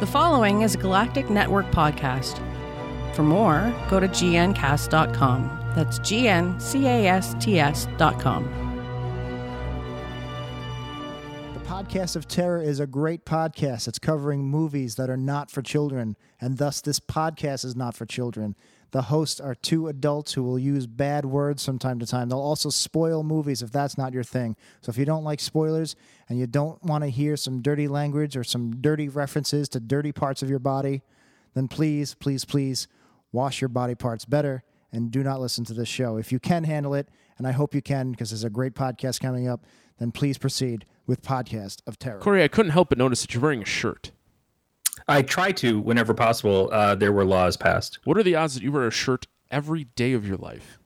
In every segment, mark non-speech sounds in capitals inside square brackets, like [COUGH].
The following is a Galactic Network podcast. For more, go to gncast.com. That's G-N-C-A-S-T-S.com. The Podcast of Terror is a great podcast. It's covering movies that are not for children, and thus this podcast is not for children. The hosts are two adults who will use bad words from time to time. They'll also spoil movies if that's not your thing. So if you don't like spoilers and you don't want to hear some dirty language or some dirty references to dirty parts of your body, then please, please, please wash your body parts better and do not listen to this show. If you can handle it, and I hope you can because there's a great podcast coming up, then please proceed with Podcast of Terror. Corey, I couldn't help but notice that you're wearing a shirt. I try to whenever possible. Uh, there were laws passed. What are the odds that you wear a shirt every day of your life?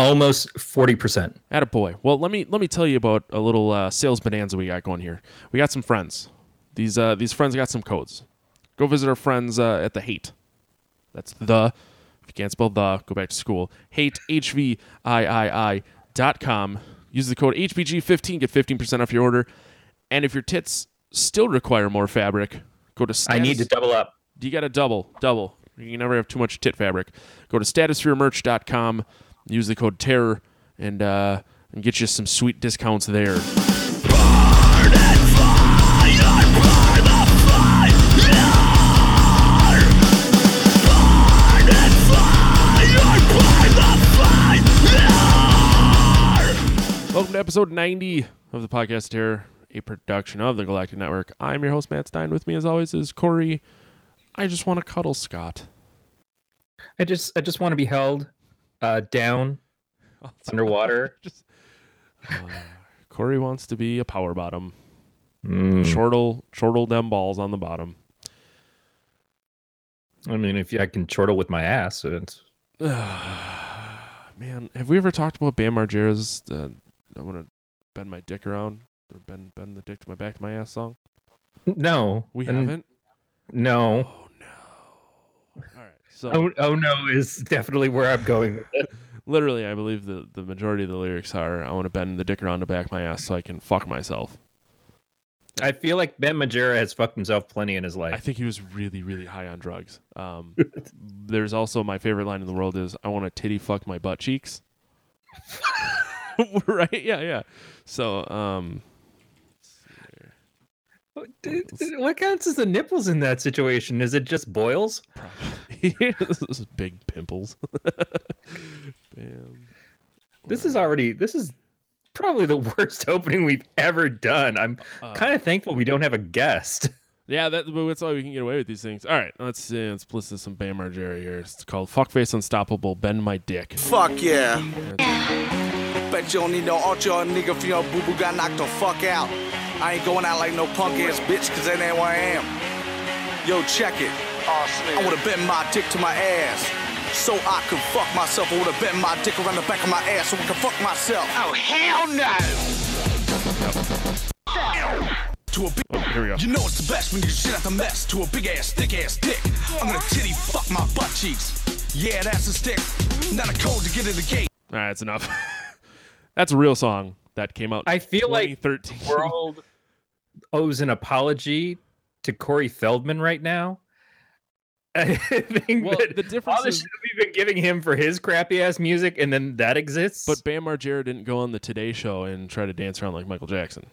Almost forty percent. At a boy. Well, let me let me tell you about a little uh, sales bonanza we got going here. We got some friends. These uh, these friends got some codes. Go visit our friends uh, at the Hate. That's the. If you can't spell the, go back to school. Hate H V I I I dot com. Use the code HBG15, get 15% off your order. And if your tits still require more fabric, go to status. I need to double up. You got to double, double. You never have too much tit fabric. Go to statuspheremerch.com, use the code TERROR, and, uh, and get you some sweet discounts there. Welcome to episode 90 of the Podcast Terror, a production of the Galactic Network. I'm your host, Matt Stein. With me, as always, is Corey. I just want to cuddle Scott. I just I just want to be held uh, down [LAUGHS] underwater. [LAUGHS] Just, uh, Corey wants to be a power bottom. Mm. Chortle, chortle them balls on the bottom. I mean, if I can chortle with my ass, it's [SIGHS] Man, have we ever talked about Bam Margera's uh, I want to bend my dick around or bend bend the dick to my back to my ass song? no. We And haven't. No. Oh no! All right, so Oh, oh no is definitely where I'm going. with it. [LAUGHS] literally, I believe the the majority of the lyrics are I want to bend the dick around the back of my ass so I can fuck myself. I feel like Bam Margera has fucked himself plenty in his life. I think he was really really high on drugs. Um, [LAUGHS] there's also my favorite line in the world is I want to titty fuck my butt cheeks. [LAUGHS] [LAUGHS] right? Yeah, yeah. So, um, What counts as the nipples in that situation? Is it just boils? probably [LAUGHS] this is big pimples. [LAUGHS] Bam. This is already this is probably the worst opening we've ever done. I'm Uh, kind of thankful we don't have a guest. Yeah, that, but that's why we can get away with these things. All right, let's see. Let's listen to some Bam Margera here. It's called "Fuckface Unstoppable." Bend my dick. Fuck yeah. Bet you don't need no ultra or nigga for your boo boo got knocked the fuck out. I ain't going out like no punk ass bitch, cause that ain't where I am. Yo, check it. I would've bent my dick to my ass. So I could fuck myself. I would've bent my dick around the back of my ass so I could fuck myself. Oh, hell no! To a big Oh, here we go. you know it's the best when you shit out the mess to a big ass, thick ass dick. I'm gonna titty fuck my butt cheeks. Yeah, that's a stick. Not a code to get in the gate. All right, that's enough. [LAUGHS] that's a real song that came out. I feel like 2013. the world owes an apology to Corey Feldman right now. [LAUGHS] I think Well, that the difference all the is- shit we've been giving him for his crappy ass music, and then that exists. But Bam Margera didn't go on the Today Show and try to dance around like Michael Jackson.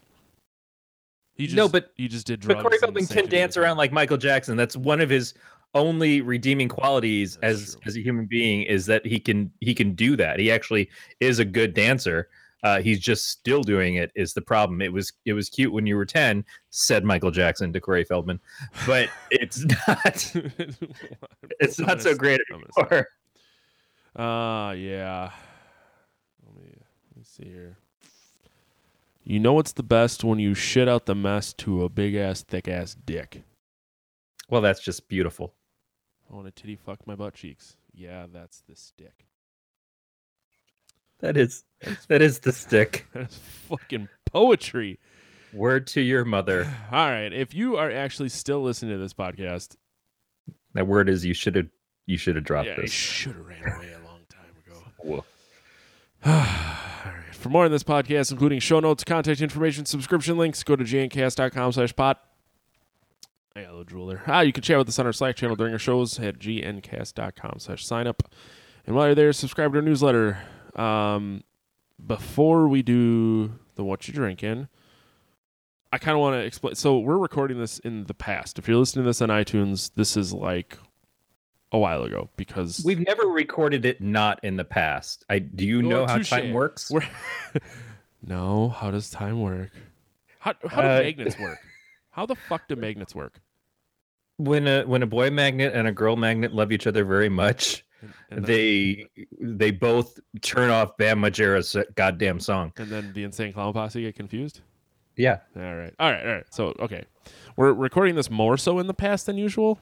He just, No, but- he just did drugs. but Corey Feldman can dance around like Michael Jackson. That's one of his only redeeming qualities That's as true. as a human being is that he can he can do that. He actually is a good dancer. Uh, he's just still doing it is the problem. It was it was cute when you were ten, said Michael Jackson to Corey Feldman, but [LAUGHS] it's not [LAUGHS] it's not so stop. great anymore. Uh yeah. Let me let me see here. You know what's the best when you shit out the mess to a big ass thick ass dick. Well, that's just beautiful. I want to titty fuck my butt cheeks. Yeah, that's the stick. That is that is the stick. [LAUGHS] That's fucking poetry. Word to your mother. [SIGHS] All right, if you are actually still listening to this podcast, That word is you should have you should have dropped yeah, this. should have ran away a long time ago. [LAUGHS] Whoa. All right. For more on this podcast, including show notes, contact information, subscription links, go to gncast.com slash pot. I got a little drool there. Ah, you can chat with us on our Slack channel during our shows at gncast.com slash sign up. And while you're there, subscribe to our newsletter. Um, before we do the what you drinking, I kind of want to explain. So we're recording this in the past. If you're listening to this on iTunes, this is like a while ago because We've never recorded it not in the past. I do you Oh, know how touche. time works? [LAUGHS] No. How does time work? How how do Uh, magnets work? How the fuck do magnets work? When a when a boy magnet and a girl magnet love each other very much, And, and then, they they both turn off Bam Margera's goddamn song. and then the insane clown posse get confused. Yeah. All right, all right, all right. So okay, we're recording this more so in the past than usual.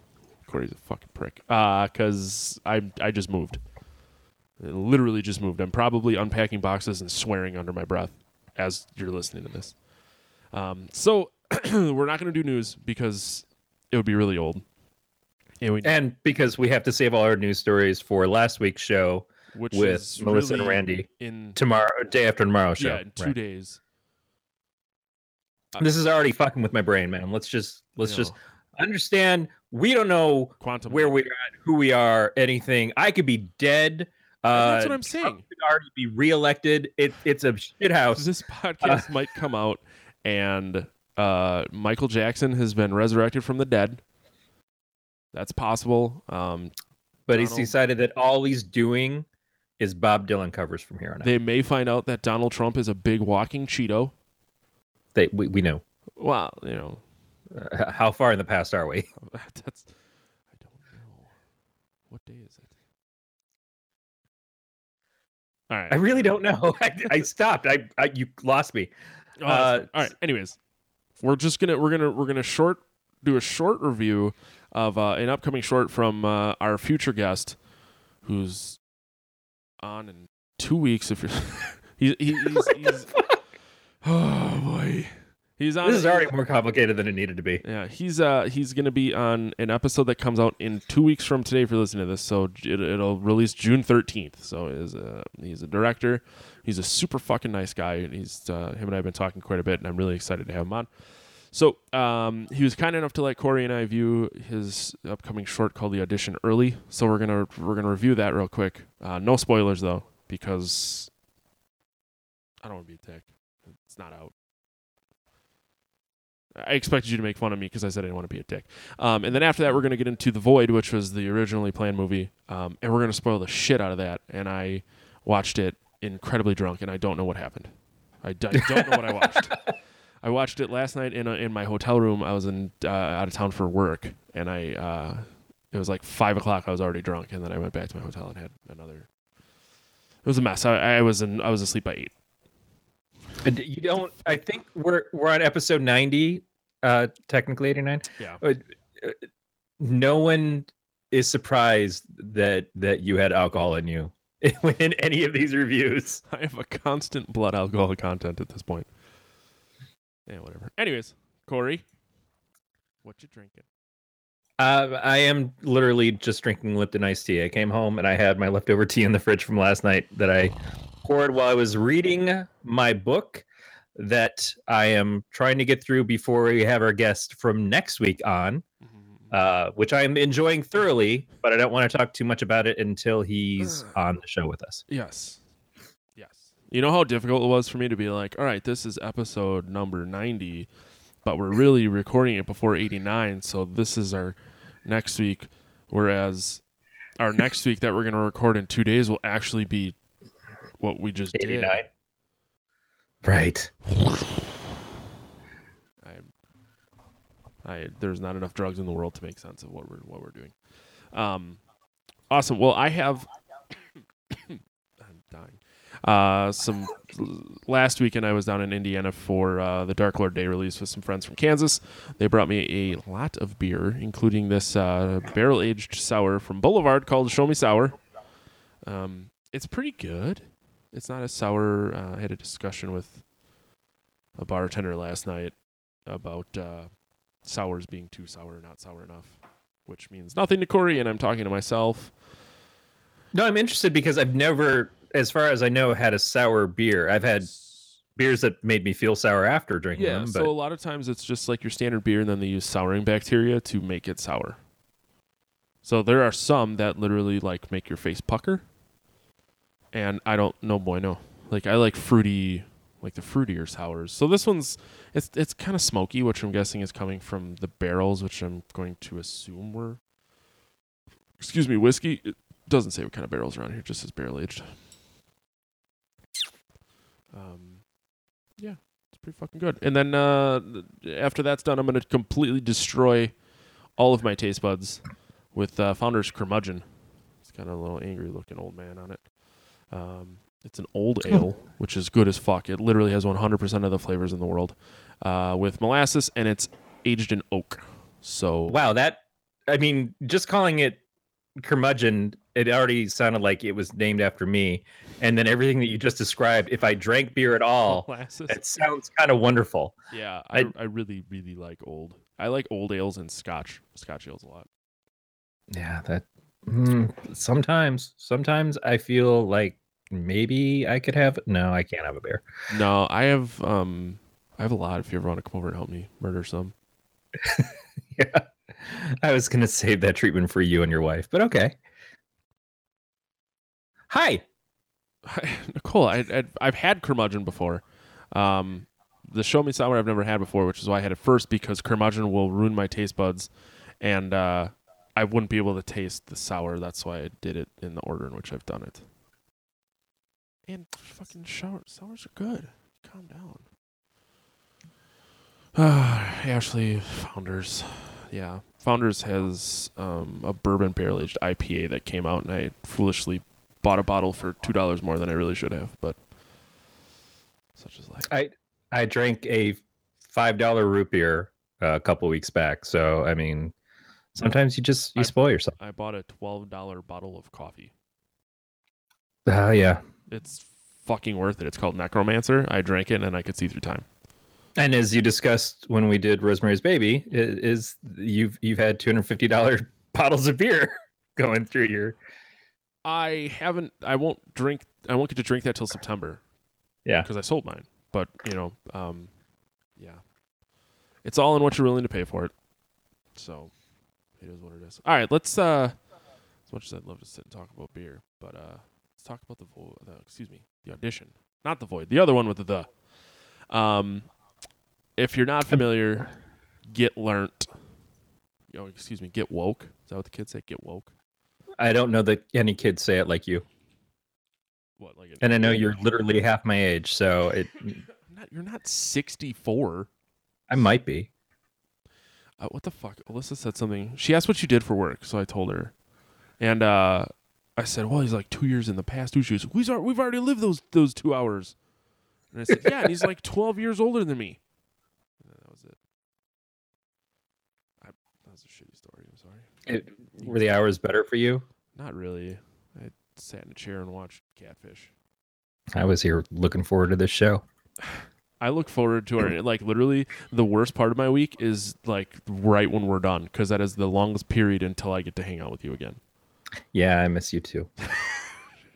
Corey's a fucking prick. Uh, cause I I just moved. I literally just moved. I'm probably unpacking boxes and swearing under my breath as you're listening to this. Um, so [CLEARS THROAT] we're not gonna do news because it would be really old. And we, And because we have to save all our news stories for last week's show which with is Melissa and Randy in tomorrow, day after tomorrow show. yeah in two Right. days. This is already fucking with my brain, man. Let's just let's just understand. We don't know quantum where we're at, who we are, anything. I could be dead. Uh, That's what I'm Trump saying. could already be reelected. It, it's a shit house. this podcast might come out and uh, Michael Jackson has been resurrected from the dead. That's possible. Um, But he's decided that all he's doing is Bob Dylan covers from here on out. they may find out that Donald Trump is a big walking Cheeto. They, we, we know. Well, you know, Uh, how far in the past are we? [LAUGHS] that's. I don't know. What day is it? All right. I really don't know. [LAUGHS] I, I stopped. I, I you lost me. Oh, Uh, all right. Anyways, we're just gonna we're gonna we're gonna short do a short review of uh, an upcoming short from uh, our future guest, who's on in two weeks. If you're, [LAUGHS] he, he, he's, [LAUGHS] he's [SIGHS] oh boy, he's on. This is already more complicated than it needed to be. Yeah, he's uh he's gonna be on an episode that comes out in two weeks from today. If you're listening to this, so it, it'll release June 13th. So is a he's a director. He's a super fucking nice guy, and he's uh, him and I have been talking quite a bit, and I'm really excited to have him on. So um, he was kind enough to let Corey and I view his upcoming short called "The Audition" early. So we're gonna we're gonna review that real quick. Uh, no spoilers though, because I don't want to be a dick. It's not out. I expected you to make fun of me because I said I didn't want to be a dick. Um, and then after that, we're going to get into The Void, which was the originally planned movie. Um, and we're going to spoil the shit out of that. And I watched it incredibly drunk, and I don't know what happened. I, d- I don't know what I watched. [LAUGHS] I watched it last night in a, in my hotel room. I was in uh, out of town for work, and I uh, it was like five o'clock. I was already drunk, and then I went back to my hotel and had another. It was a mess. I, I was in. I was asleep by eight. You don't. I think we're we're on episode ninety, uh, technically eighty nine. Yeah. Uh, no one is surprised that that you had alcohol in you [LAUGHS] in any of these reviews. [LAUGHS] I have a constant blood alcohol content at this point. Yeah, whatever. Anyways, Corey, what you drinking? Uh, I am literally just drinking Lipton iced tea. I came home and I had my leftover tea in the fridge from last night that I poured while I was reading my book that I am trying to get through before we have our guest from next week on, uh, which I am enjoying thoroughly, but I don't want to talk too much about it until he's on the show with us. Yes. Yes. You know how difficult it was for me to be like, all right, this is episode number 90, but we're really recording it before 89, so this is our next week. Whereas our next week that we're going to record in two days will actually be what we just did. Right. I, I, there's not enough drugs in the world to make sense of what we're what we're doing. Um, awesome. Well, I have. [COUGHS] I'm dying. Uh, some last weekend I was down in Indiana for uh, the Dark Lord Day release with some friends from Kansas. They brought me a lot of beer, including this uh, barrel aged sour from Boulevard called Show Me Sour. Um, it's pretty good. It's not as sour. Uh, I had a discussion with a bartender last night about uh, sours being too sour, or not sour enough, which means nothing to Corey, and I'm talking to myself. No, I'm interested because I've never, as far as I know, had a sour beer. I've had beers that made me feel sour after drinking Yeah, them. so a lot of times it's just like your standard beer, and then they use souring bacteria to make it sour. So there are some that literally like make your face pucker, and I don't no. Like I like fruity, like the fruitier sours. So this one's it's it's kind of smoky, which I'm guessing is coming from the barrels, which I'm going to assume were, excuse me, whiskey. It doesn't say what kind of barrels are on here; just says barrel aged. Um, yeah, it's pretty fucking good. And then uh, after that's done, I'm gonna completely destroy all of my taste buds with uh, Founder's Curmudgeon. It's got a little angry looking old man on it. Um, it's an old ale, which is good as fuck. It literally has 100% of the flavors in the world uh, with molasses, and it's aged in oak. So wow, that I mean, just calling it curmudgeon, it already sounded like it was named after me. And then everything that you just described, if I drank beer at all, [LAUGHS] molasses. it sounds kind of wonderful. Yeah, I, I- I really really like old. I like old ales and Scotch Scotch ales a lot. Yeah, that sometimes, sometimes I feel like maybe I could have. No, I can't have a beer. No, I have um I have a lot. If you ever want to come over and help me murder some, [LAUGHS] yeah, I was gonna save that treatment for you and your wife, but okay. Hi. [LAUGHS] Nicole, I, I I've had curmudgeon before. Um, the show me sour I've never had before, which is why I had it first because curmudgeon will ruin my taste buds, and uh, I wouldn't be able to taste the sour. That's why I did it in the order in which I've done it. And fucking shower, sours are good. Calm down. Uh, [SIGHS] Ashley Founders, yeah, Founders has um, a bourbon barrel aged IPA that came out, and I foolishly bought a bottle for two dollars more than I really should have. But such is life. I I drank a five dollar root beer uh, a couple weeks back, so I mean, sometimes you just you I- spoil yourself. I bought a twelve dollar bottle of coffee. Oh yeah, It's fucking worth it. It's called Necromancer. I drank it and I could see through time. and as you discussed when we did Rosemary's Baby, is you've you've had two hundred fifty dollar [LAUGHS] bottles of beer [LAUGHS] going through your I haven't. I won't drink. I won't get to drink that till September. Yeah. because I sold mine. But you know, um, yeah, it's all in what you're willing to pay for it. So it is what it is. All right, let's. uh As much as I'd love to sit and talk about beer, but uh let's talk about the vo- the excuse me, the audition, not the void, the other one with the the. Um, if you're not familiar, get learnt. Oh, excuse me, get woke. Is that what the kids say? Get woke. I don't know that any kids say it like you, What like? an- and I know you're literally half my age, so it [LAUGHS] not, you're not 64. I might be. Uh, what the fuck? Alyssa said something. She asked what you did for work, so I told her, and uh, I said, "Well, he's like two years in the past." She goes, "We've we've already lived those those two hours," and I said, "Yeah, and he's like [LAUGHS] 12 years older than me." And that was it. I, that was a shitty story. I'm sorry. It, were the hours better for you? Not really. I sat in a chair and watched Catfish. I was here looking forward to this show. [SIGHS] [LAUGHS] I look forward to it. Like literally, the worst part of my week is like right when we're done, because that is the longest period until I get to hang out with you again. Yeah, I miss you too. [LAUGHS]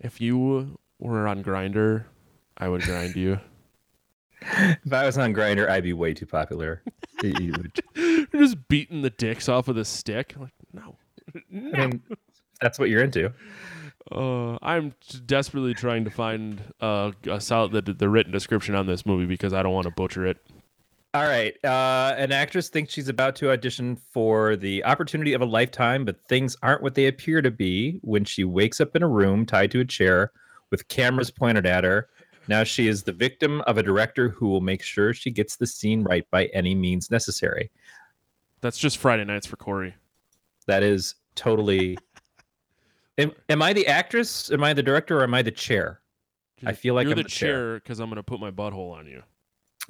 if you were on Grindr, I would grind you. [LAUGHS] If I was on Grindr, I'd be way too popular. You- you would- [LAUGHS] You're just beating the dicks off with a stick. Like no, I mean, that's what you're into. Uh, I'm desperately trying to find uh, a solid the, the written description on this movie because I don't want to butcher it. All right. Uh, an actress thinks she's about to audition for the opportunity of a lifetime, but things aren't what they appear to be when she wakes up in a room tied to a chair with cameras pointed at her. Now she is the victim of a director who will make sure she gets the scene right by any means necessary. That's just Friday nights for Corey. That is totally. Am, am I the actress? Am I the director? Or am I the chair? I feel like you're I'm the, the chair. because I'm going to put my butthole on you.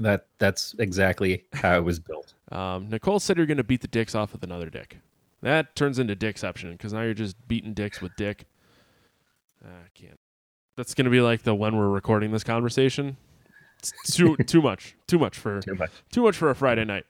That that's exactly how it was built. Um, Nicole said you're going to beat the dicks off with another dick. That turns into dickception because now you're just beating dicks with dick. Ah, I can't. That's going to be like the when we're recording this conversation. It's too [LAUGHS] too much. Too much for Too much. too much for a Friday night.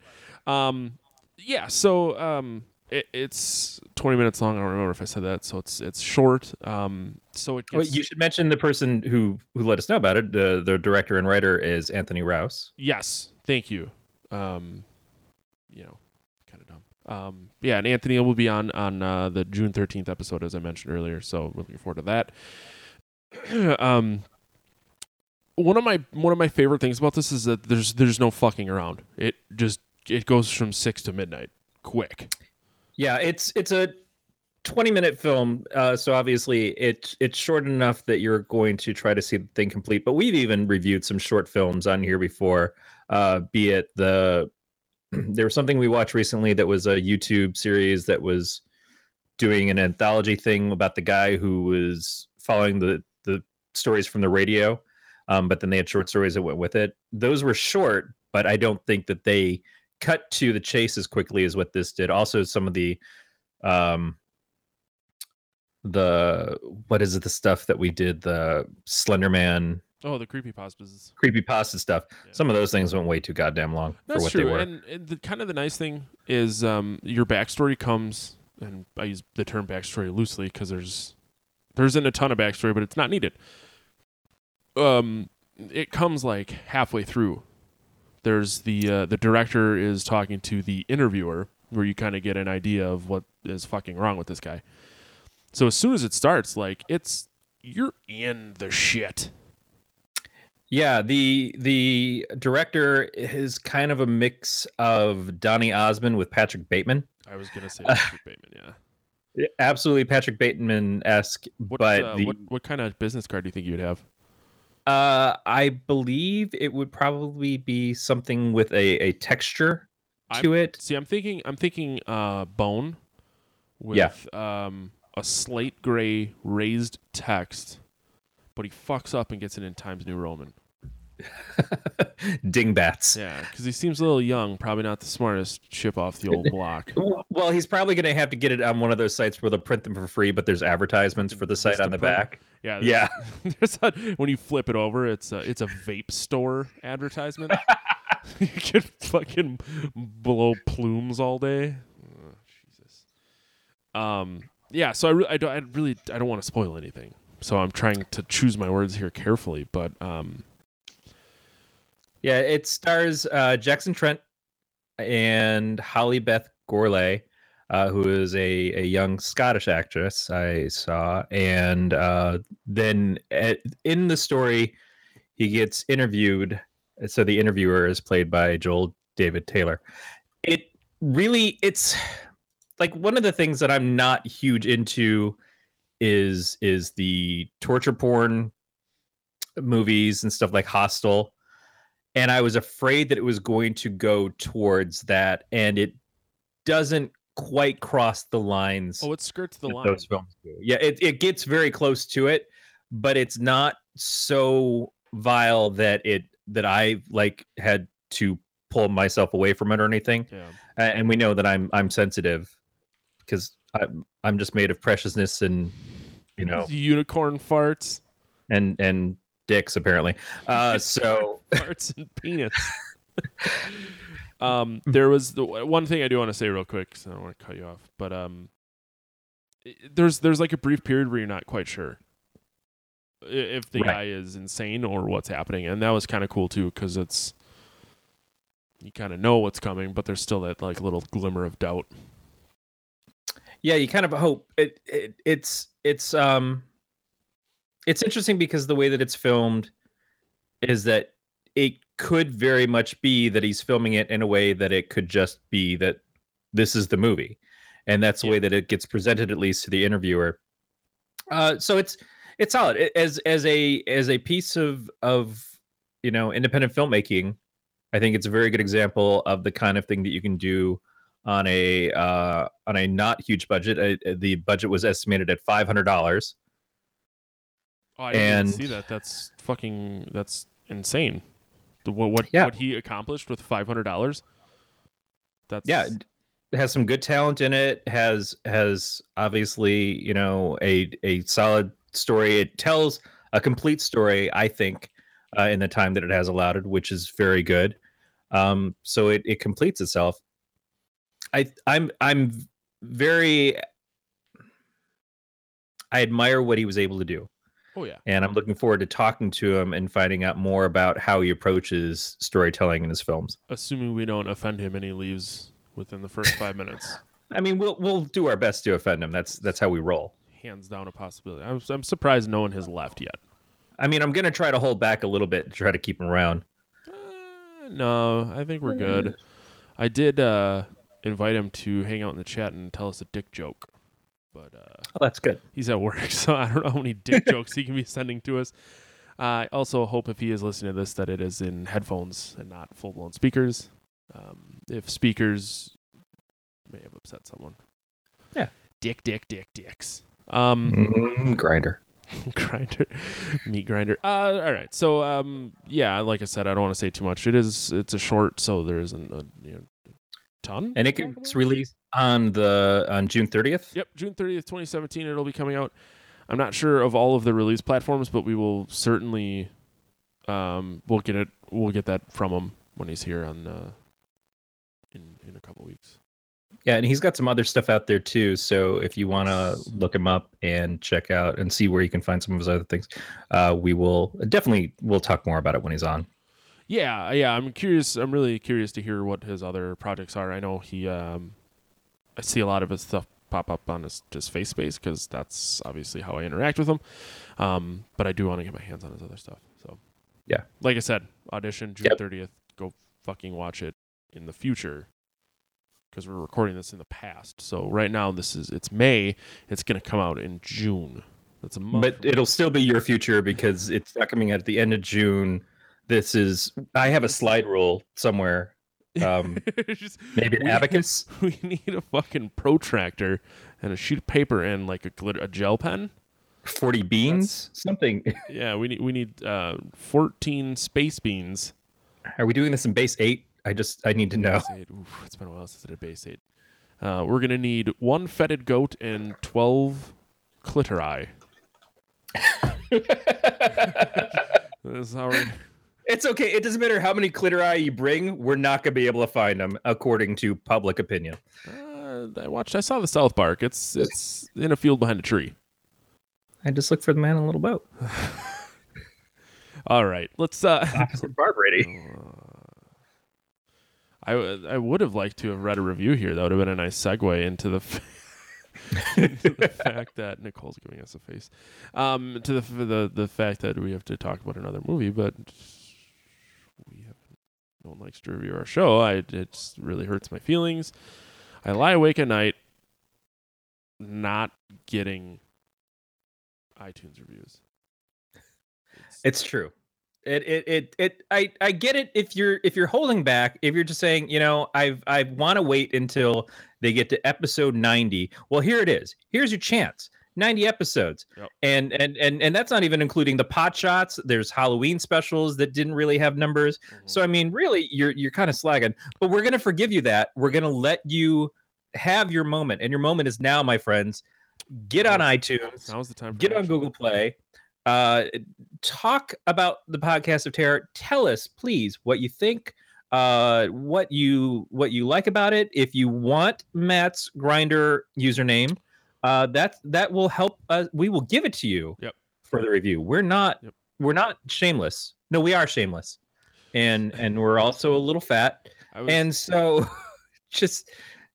Um, yeah. So um, it, it's 20 minutes long. I don't remember if I said that. So it's it's short. Um, so it Well, gets, you should mention the person who who let us know about it. The the director and writer is Anthony Rouse. yes, thank you. Um, you know, kind of dumb. Um, yeah, and Anthony will be on on uh, the June 13th episode, as I mentioned earlier. So we're looking forward to that. [CLEARS THROAT] um, one of my one of my favorite things about this is that there's there's no fucking around. It just it goes from six to midnight, quick. Yeah, it's it's a 20 minute film, uh, so obviously it's it's short enough that you're going to try to see the thing complete. But we've even reviewed some short films on here before, uh, be it the [CLEARS THROAT] there was something we watched recently that was a YouTube series that was doing an anthology thing about the guy who was following the the stories from the radio, um, but then they had short stories that went with it. Those were short, but I don't think that they cut to the chase as quickly as what this did. Also, some of the um the what is it the stuff that we did the Slenderman Oh, the creepy pastas. creepy pasta stuff. Yeah. Some of those things went way too goddamn long That's for what true. they were. And, and the kind of the nice thing is um, your backstory comes, and I use the term backstory loosely because there's there isn't a ton of backstory, but it's not needed. Um, it comes like halfway through. There's the uh, the director is talking to the interviewer, where you kind of get an idea of what is fucking wrong with this guy. So as soon as it starts, like it's you're in the shit. Yeah, the the director is kind of a mix of Donny Osmond with Patrick Bateman. I was gonna say [LAUGHS] Patrick Bateman, yeah. Absolutely Patrick Bateman esque, but uh, the, what what kind of business card do you think you'd have? Uh, I believe it would probably be something with a, a texture to it. See, I'm thinking, I'm thinking, uh, bone with Yeah. um a slate gray raised text, but he fucks up and gets it in Times New Roman. [LAUGHS] Dingbats. Yeah, because he seems a little young, probably not the smartest chip off the old block. [LAUGHS] Well, he's probably going to have to get it on one of those sites where they'll print them for free, but there's advertisements for the site on the Vistaprint. back. Yeah, Yeah. [LAUGHS] There's a, when you flip it over, it's a it's a vape store advertisement. you can fucking blow plumes all day. Oh, Jesus. Um. Yeah. So I, re- I don't. I really. I don't want to spoil anything. So I'm trying to choose my words here carefully. But um. Yeah, it stars uh, Jackson Trent and Holly Beth Gourlay, uh, who is a, a young Scottish actress I saw. And uh, then at, in the story, he gets interviewed. So the interviewer is played by Joel David Taylor. It really, it's like one of the things that I'm not huge into is is the torture porn movies and stuff like Hostel and I was afraid that it was going to go towards that, and it doesn't quite cross the lines. Oh, it skirts the line. those films do. Yeah, it, it gets very close to it, but it's not so vile that it that I like had to pull myself away from it or anything. Yeah. And we know that I'm I'm sensitive because I'm I'm just made of preciousness and you know Unicorn farts. and and dicks apparently. Uh, [LAUGHS] so farts and penis. [LAUGHS] um, there was the one thing I do want to say real quick, So I don't want to cut you off. But um, there's there's like a brief period where you're not quite sure if the Right. guy is insane or what's happening, and that was kind of cool too, because it's you kind of know what's coming, but there's still that like little glimmer of doubt. yeah you kind of hope it, it it's it's um it's interesting because the way that it's filmed is that it could very much be that he's filming it in a way that it could just be that this is the movie and that's the Yeah. way that it gets presented at least to the interviewer uh so it's it's solid It- as as a as a piece of of you know independent filmmaking i think it's a very good example of the kind of thing that you can do on a uh, on a not huge budget. Uh, uh, the budget was estimated at five hundred dollars. Oh, I didn't And- see that. That's fucking. That's insane. What what, Yeah. what he accomplished with five hundred dollars. That's Yeah, it has some good talent in it. Has has obviously you know a a solid story. It tells a complete story. I think uh, in the time that it has allotted, which is very good. Um, so it it completes itself. I I'm I'm very I admire what he was able to do. Oh yeah. And I'm looking forward to talking to him and finding out more about how he approaches storytelling in his films. Assuming we don't offend him and he leaves within the first five minutes. [LAUGHS] I mean, we'll we'll do our best to offend him. That's that's how we roll. Hands down a possibility. I'm, I'm surprised no one has left yet. I mean, I'm gonna try to hold back a little bit to try to keep him around. Uh, no, I think we're good. I did uh, invite him to hang out in the chat and tell us a dick joke, but uh, Oh, that's good. he's at work, [LAUGHS] so I don't know how many dick [LAUGHS] jokes he can be sending to us. I also hope if he is listening to this that it is in headphones and not full blown speakers. Um, if speakers may have upset someone. Yeah. Dick, dick, dick, dicks. Um, Mm, grinder. [LAUGHS] grinder meat grinder uh all right so um yeah like i said i don't want to say too much it is it's a short so there isn't a you know, ton And it gets released on the on June 30th. yep june 30th 2017 it'll be coming out i'm not sure of all of the release platforms but we will certainly um we'll get it we'll get that from him when he's here on uh in in a couple weeks Yeah, and he's got some other stuff out there too. So if you want to look him up and check out and see where you can find some of his other things, uh, we will definitely we'll talk more about it when he's on. Yeah, yeah. I'm curious. I'm really curious to hear what his other projects are. I know he. Um, I see a lot of his stuff pop up on his just face space because that's obviously how I interact with him. Um, but I do want to get my hands on his other stuff. So Yeah. like I said, audition June Yep. 30th. Go fucking watch it in the future because we're recording this in the past. So right now this is it's May. It's gonna come out in June. That's a month. But it'll still be your future because it's not coming out at the end of June. This is I have a slide rule somewhere. Um, [LAUGHS] Just- maybe an we- abacus. [LAUGHS] we need a fucking protractor and a sheet of paper and like a glitter a gel pen. Forty beans, something. [LAUGHS] Yeah, we need we need uh 14 space beans. Are we doing this in base eight? I just I need to know. Oof, it's been a while since I did base eight. Uh, we're gonna need one fetid goat and 12 clitori. this is how we're, It's okay. It doesn't matter how many clitori you bring. We're not gonna be able to find them, according to public opinion. uh, I watched. I saw the South Park. It's it's in a field behind a tree. I just look for the man in a little boat. [LAUGHS] All right, let's. uh Opposite Barbrady. [LAUGHS] I, w- I would have liked to have read a review here. That would have been a nice segue into the f- [LAUGHS] into the fact that Nicole's giving us a face. Um, to the f- the the fact that we have to talk about another movie, but we have no one likes to review our show. I it really hurts my feelings. I lie awake at night, not getting iTunes reviews. It's- It's true. It, it it it I I get it if you're if you're holding back if you're just saying you know I've I want to wait until they get to episode 90 well here it is here's your chance 90 episodes Yep. and and and and that's not even including the pot shots there's Halloween specials that didn't really have numbers so I mean really you're you're kind of slagging but we're gonna forgive you that we're gonna let you have your moment and your moment is now my friends get on iTunes Now's the time. For get on. Google Play. Uh, talk about the podcast of terror. Tell us, please, what you think. Uh, what you what you like about it. If you want Matt's Grindr username, uh, that that will help. us. we will give it to you. Yep. For the review, we're not Yep. we're not shameless. No, we are shameless, and and we're also a little fat. Was, And so, [LAUGHS] just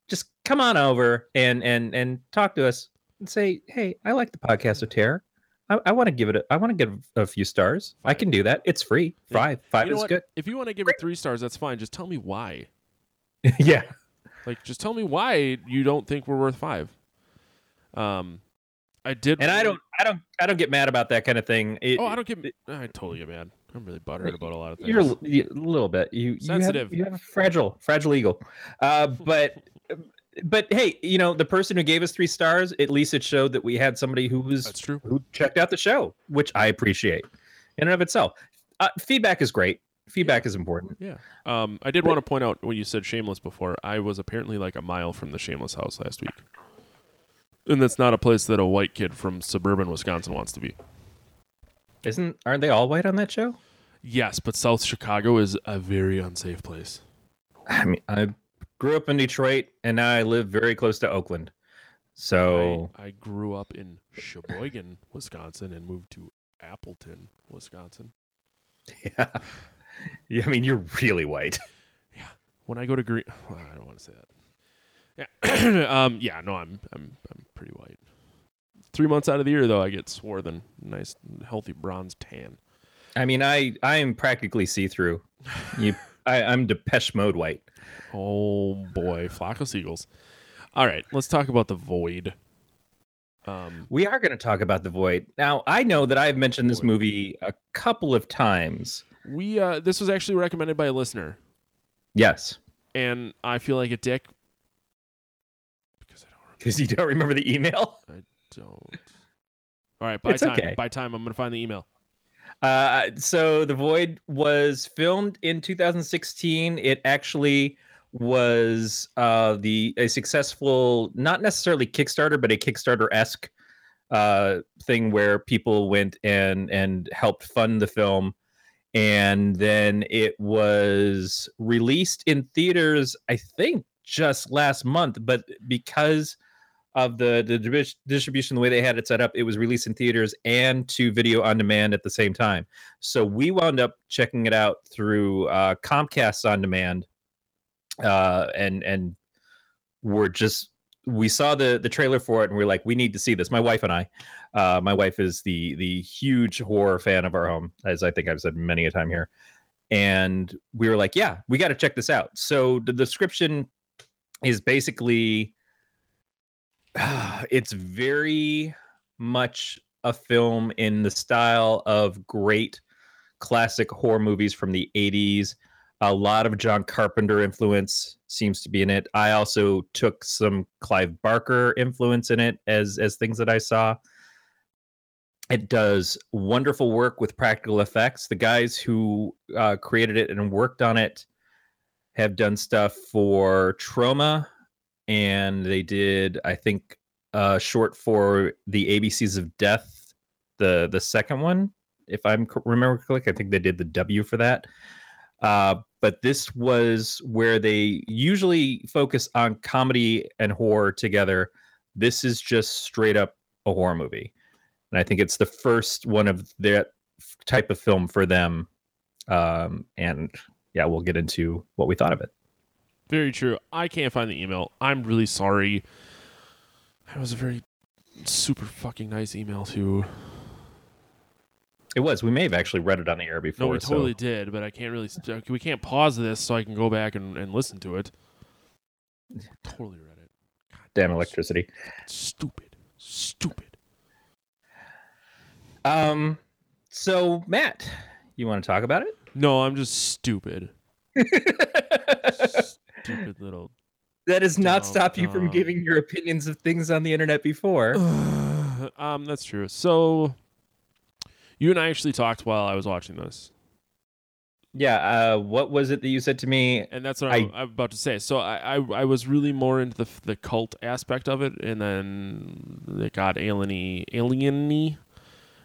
just come on over and and and talk to us and say, hey, I like the podcast of terror. I, I want to give it. A, I want to give a few stars. I can do that. It's free. Yeah. Five. Five you know is what? good. If you want to give it three stars, that's fine. Just tell me why. [LAUGHS] yeah. Like, just tell me why you don't think we're worth five. Um, I did, And I don't. I don't. I don't get mad about that kind of thing. It- Oh, I don't get. I totally get mad. I'm really buttered about a lot of things. You're a l- you- a little bit. You Sensitive. You have, you have a fragile, fragile eagle. Uh, but. [LAUGHS] But hey, you know the person who gave us three stars. At least it showed that we had somebody who was That's true. who checked out the show, which I appreciate in and of itself. Uh, feedback is great. Feedback is important. Yeah. Um, I did want to point out when you said shameless before, I was apparently like a mile from the shameless house last week, and that's not a place that a white kid from suburban Wisconsin wants to be. Isn't aren't they all white on that show? Yes, but South Chicago is a very unsafe place. I mean, I grew up in Detroit and now I live very close to Oakland. So I, I grew up in Sheboygan, [LAUGHS] Wisconsin, and moved to Appleton, Wisconsin. yeah. [LAUGHS] yeah, I mean you're really white. Yeah. When I go to Green, well, [LAUGHS] I don't want to say that. Yeah, [COUGHS] um, yeah, no, I'm I'm I'm pretty white. Three months out of the year, though, I get swarthen, nice, healthy bronze tan. I mean I I am practically see through. [LAUGHS] You, I, I'm Depeche Mode white. Oh boy, flock of seagulls. All right, let's talk about the void. Um, We are going to talk about the void now. I know that I've mentioned this movie a couple of times. we uh, this was actually recommended by a listener, Yes, and I feel like a dick because I don't because you don't remember the email. I don't. All right, by It's time, okay. by time, I'm gonna find the email. Uh, so the void was filmed in 2016. It actually was uh, the a successful, not necessarily Kickstarter, but a Kickstarter esque uh, thing where people went and and helped fund the film, and then it was released in theaters. I think just last month, but because of the the distribution the way they had it set up it was released in theaters and to video on demand at the same time. So we wound up checking it out through uh, comcast on demand uh, and and we're just we saw the the trailer for it and we're like we need to see this. My wife and i uh, my wife is the the huge horror fan of our home as i think i've said many a time here. And we were like yeah we got to check this out. So the description is basically [SIGHS] it's very much a film in the style of great classic horror movies from the 80s a lot of john carpenter influence seems to be in it. I also took some clive barker influence in it as as things that i saw. It does wonderful work with practical effects. The guys who uh, created it and worked on it have done stuff for Troma and they did i think uh short for the abcs of death the the second one if i'm remember correctly i think they did the w for that. Uh but this was where they usually focus on comedy and horror together. This is just straight up a horror movie and i think it's the first one of that type of film for them. Um and yeah we'll get into what we thought of it Very true. I can't find the email. I'm really sorry. That was a very super fucking nice email too. It was. We may have actually read it on the air before. No, we so- totally did, but I can't really. St- we can't pause this so I can go back and, and listen to it. [LAUGHS] Totally read it. God, Damn electricity. Stupid. Stupid. Um. So Matt, you want to talk about it? No, I'm just stupid. [LAUGHS] Stupid little. that does not Dumb, stop you from giving your opinions of things on the internet before. [SIGHS] um, that's true. So, you and I actually talked while I was watching this, yeah. Uh. What was it that you said to me? and that's what I- I'm, I'm about to say. So, I, I I was really more into the the cult aspect of it, and then it got alieny alieny,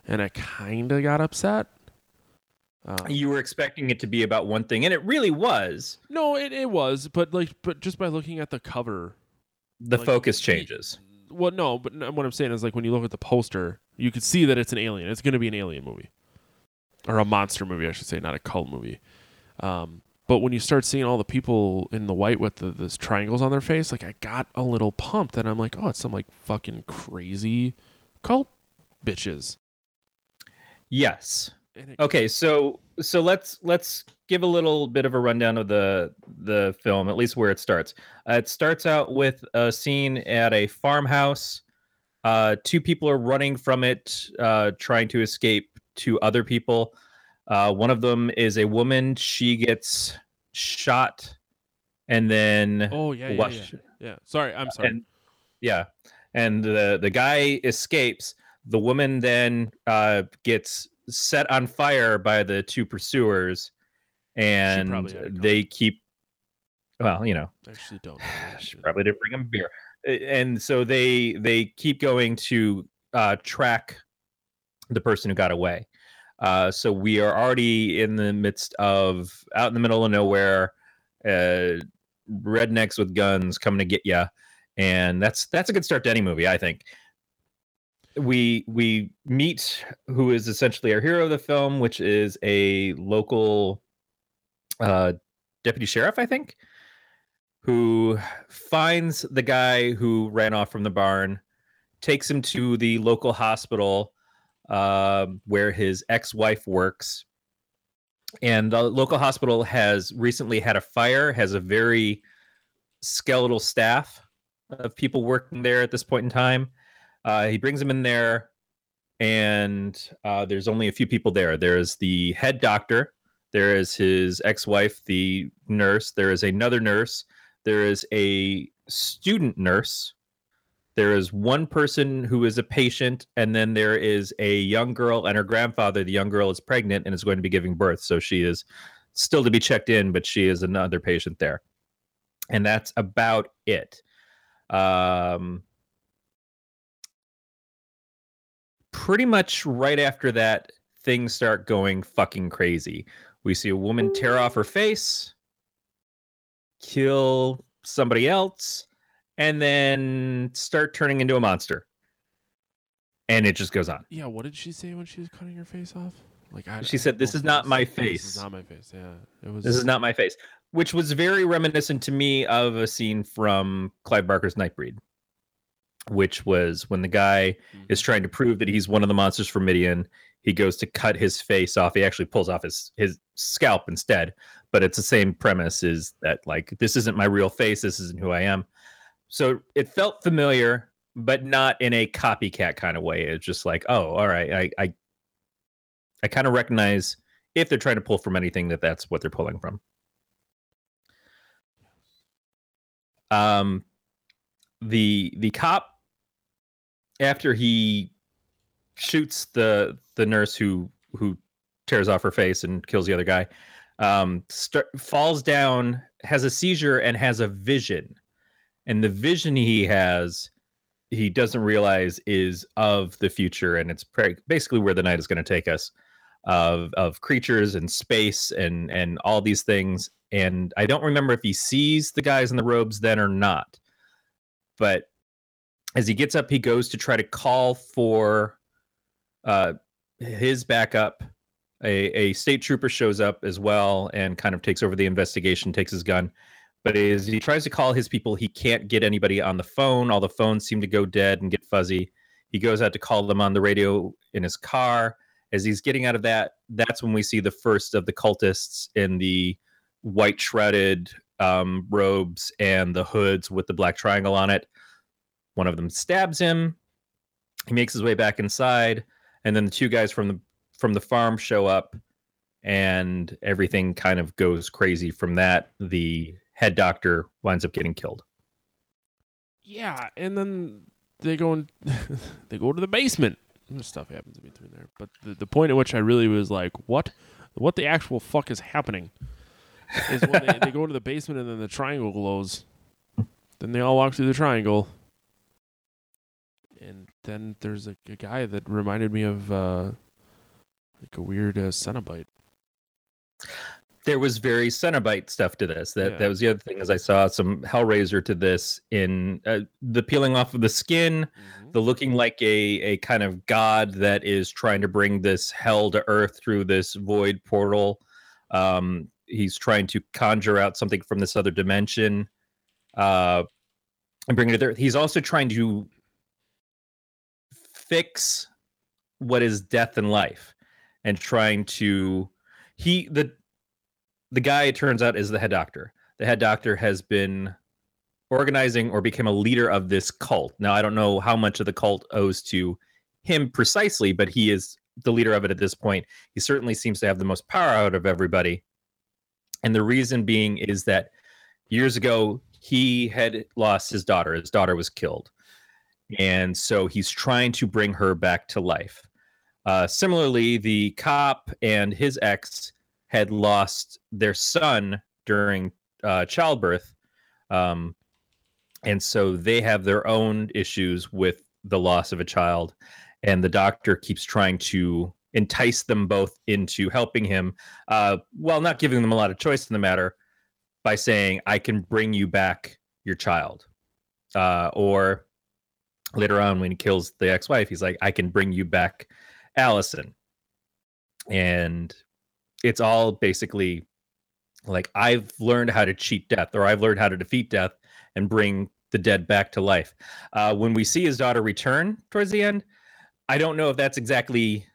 and I kind of got upset. Uh, You were expecting it to be about one thing, and it really was. no, it, it was, but like, but just by looking at the cover, The Like, focus the- changes. well, no, but what I'm saying is like when you look at the poster, you could see that it's an alien. It's going to be an alien movie, or a monster movie, I should say, not a cult movie. Um, but when you start seeing all the people in the white with the this triangles on their face, like I got a little pumped, and I'm like, oh, it's some like fucking crazy cult bitches. Yes. Okay, so so let's let's give a little bit of a rundown of the the film, at least where it starts. Uh, it starts out with a scene at a farmhouse. Uh, two people are running from it, uh, trying to escape to other people. Uh, one of them is a woman. She gets shot, and then oh yeah, yeah, yeah, yeah. Sorry, I'm sorry. and yeah and the the guy escapes the woman then uh gets set on fire by the two pursuers and they keep well you know actually don't. know. [SIGHS] she probably didn't bring him beer and so they they keep going to uh track the person who got away uh so we are already in the midst of out in the middle of nowhere uh rednecks with guns coming to get you and that's that's a good start to any movie, I think. We we meet who is essentially our hero of the film, which is a local uh, deputy sheriff, I think, who finds the guy who ran off from the barn, takes him to the local hospital uh, where his ex-wife works, and the local hospital has recently had a fire, has a very skeletal staff of people working there at this point in time. Uh, he brings him in there, and uh, there's only a few people there. There's the head doctor, there is his ex-wife, the nurse. There is another nurse. There is a student nurse. There is one person who is a patient, and then there is a young girl and her grandfather. The young girl is pregnant and is going to be giving birth, so she is still to be checked in, but she is another patient there, and that's about it. Um, pretty much right after that, things start going fucking crazy. We see a woman tear off her face, kill somebody else, and then start turning into a monster. And it just goes on. Yeah, what did she say when she was cutting her face off? Like I, She I said, "This is not my was- This face." is not my face. Yeah, it was. This is not my face, which was very reminiscent to me of a scene from Clive Barker's Nightbreed, which was when the guy is trying to prove that he's one of the monsters from Midian. He goes to cut his face off. He actually pulls off his his scalp instead. But it's the same premise: is that like this isn't my real face. This isn't who I am. So it felt familiar, but not in a copycat kind of way. It's just like, oh, all right, I I, I kind of recognize if they're trying to pull from anything that that's what they're pulling from. Um, the the cop after he shoots the the nurse who who tears off her face and kills the other guy um falls down has a seizure and has a vision. And the vision he has he doesn't realize is of the future and it's pre- basically where the night is going to take us of of creatures and space and and all these things. And i don't remember if he sees the guys in the robes then or not. But as he gets up he goes to try to call for uh his backup. A, a state trooper shows up as well and kind of takes over the investigation takes his gun. But as he tries to call his people he can't get anybody on the phone. All the phones seem to go dead and get fuzzy. He goes out to call them on the radio in his car. As he's getting out of that that's when we see the first of the cultists in the white shrouded um, robes and the hoods with the black triangle on it one of them stabs him he makes his way back inside and then the two guys from the from the farm show up and everything kind of goes crazy from that the head doctor winds up getting killed Yeah, and then they go and [LAUGHS] they go to the basement. Stuff happens in between there, but the, the point at which I really was like, "What? What the actual fuck is happening?" Is when they, they go to the basement and then the triangle glows. Then they all walk through the triangle, then there's a, a guy that reminded me of uh, like a weird uh, Cenobite. there was very Cenobite stuff to this. That Yeah. that was the other thing. As I saw some Hellraiser to this in uh, the peeling off of the skin, the looking like a a kind of god that is trying to bring this hell to earth through this void portal. Um, he's trying to conjure out something from this other dimension, uh, and bring it to earth. He's also trying to fix what is death and life, and trying to he the the guy it turns out is the head doctor. The head doctor has been organizing or became a leader of this cult. Now I don't know how much of the cult owes to him precisely, but he is the leader of it at this point. He certainly seems to have the most power out of everybody. And the reason being is that years ago he had lost his daughter. His daughter was killed. And so he's trying to bring her back to life. Uh, similarly, the cop and his ex had lost their son during uh, childbirth. Um, and so they have their own issues with the loss of a child. And the doctor keeps trying to entice them both into helping him uh, while not giving them a lot of choice in the matter by saying, I can bring you back your child. uh, or later on when he kills the ex-wife, he's like, "I can bring you back, Allison," and it's all basically like I've learned how to cheat death, or I've learned how to defeat death and bring the dead back to life. Uh, when we see his daughter return towards the end, I don't know if that's exactly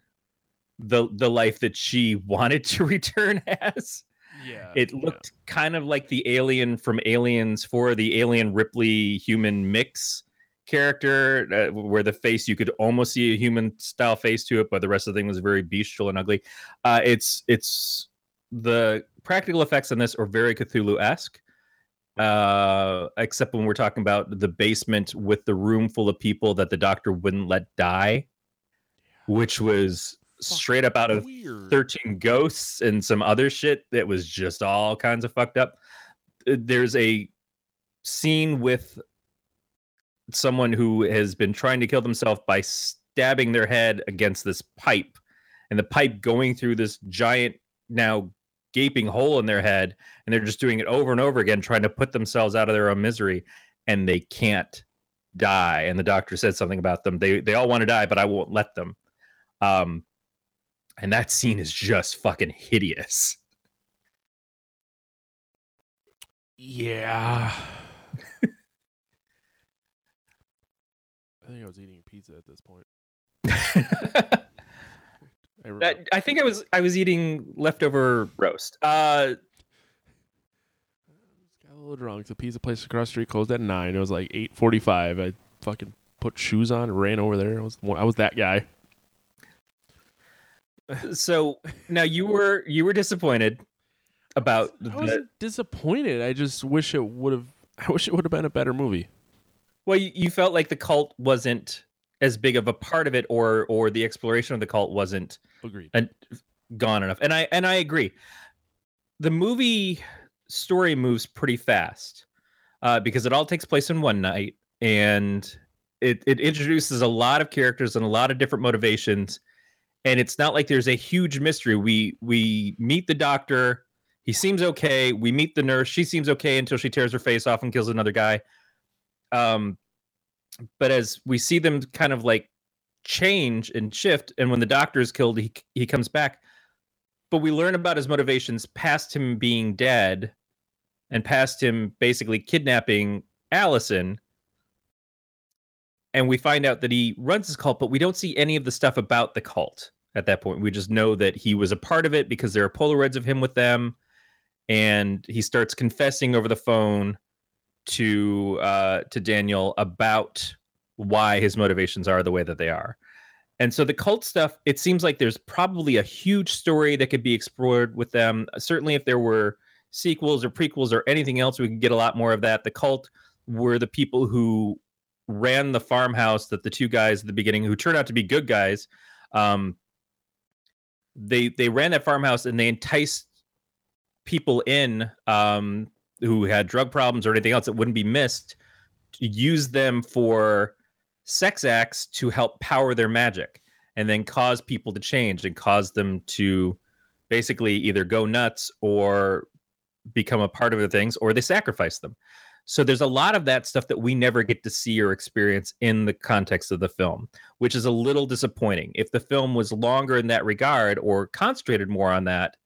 the the life that she [LAUGHS] wanted to return as. Yeah. It looked kind of like the alien from Aliens for the alien Ripley human mix character, uh, where the face you could almost see a human style face to it, but the rest of the thing was very bestial and ugly. Uh, it's it's the practical effects on this are very Cthulhu esque. Uh, except when we're talking about the basement with the room full of people that the doctor wouldn't let die, which was straight up out of Weird. 13 ghosts and some other shit that was just all kinds of fucked up. Uh, There's a scene with someone who has been trying to kill themselves by stabbing their head against this pipe and the pipe going through this giant now gaping hole in their head and they're just doing it over and over again trying to put themselves out of their own misery and they can't die and the doctor said something about them they they all want to die but I won't let them um and that scene is just fucking hideous. Yeah. I think I was eating pizza at this point. [LAUGHS] I. That- I think I was I was eating leftover roast. Uh got a little drunk. The pizza place across the street closed at nine. It was like eight forty-five. I fucking put shoes on, and ran over there. I was I was that guy. [LAUGHS] so now you were you were disappointed about I wasn't disappointed. I just wish it would have. [LAUGHS] I wish it would have been a better movie. Well you, you felt like the cult wasn't as big of a part of it or or the exploration of the cult wasn't Agreed. and gone enough. And I and I agree. The movie story moves pretty fast uh, because it all takes place in one night, and it it introduces a lot of characters and a lot of different motivations. And it's not like there's a huge mystery. We we meet the doctor. He seems okay. We meet the nurse. She seems okay until she tears her face off and kills another guy. Um, but as we see them kind of like change and shift and when the doctor is killed he he comes back. But we learn about his motivations past him being dead and past him basically kidnapping Allison. And we find out that he runs his cult but we don't see any of the stuff about the cult at that point. We just know that he was a part of it because there are polaroids of him with them and he starts confessing over the phone to uh to Daniel about why his motivations are the way that they are. And so the cult stuff, it seems like there's probably a huge story that could be explored with them. Certainly, if there were sequels or prequels or anything else, we could get a lot more of that. The cult were the people who ran the farmhouse that the two guys at the beginning, who turned out to be good guys, um, they they ran that farmhouse and they enticed people in um, who had drug problems or anything else that wouldn't be missed use them for sex acts to help power their magic and then cause people to change and cause them to basically either go nuts or become a part of the things or they sacrifice them. So there's a lot of that stuff that we never get to see or experience in the context of the film, which is a little disappointing. If the film was longer in that regard or concentrated more on that,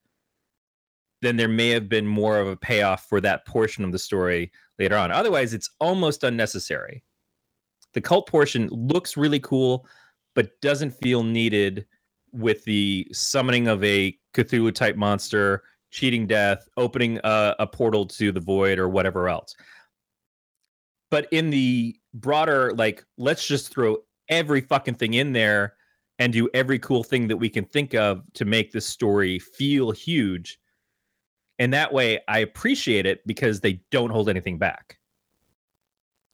then there may have been more of a payoff for that portion of the story later on. Otherwise, it's almost unnecessary. The cult portion looks really cool, but doesn't feel needed with the summoning of a Cthulhu type monster, cheating death, opening a, a portal to the void, or whatever else. But in the broader, like, let's just throw every fucking thing in there and do every cool thing that we can think of to make this story feel huge. And that way, I appreciate it because they don't hold anything back.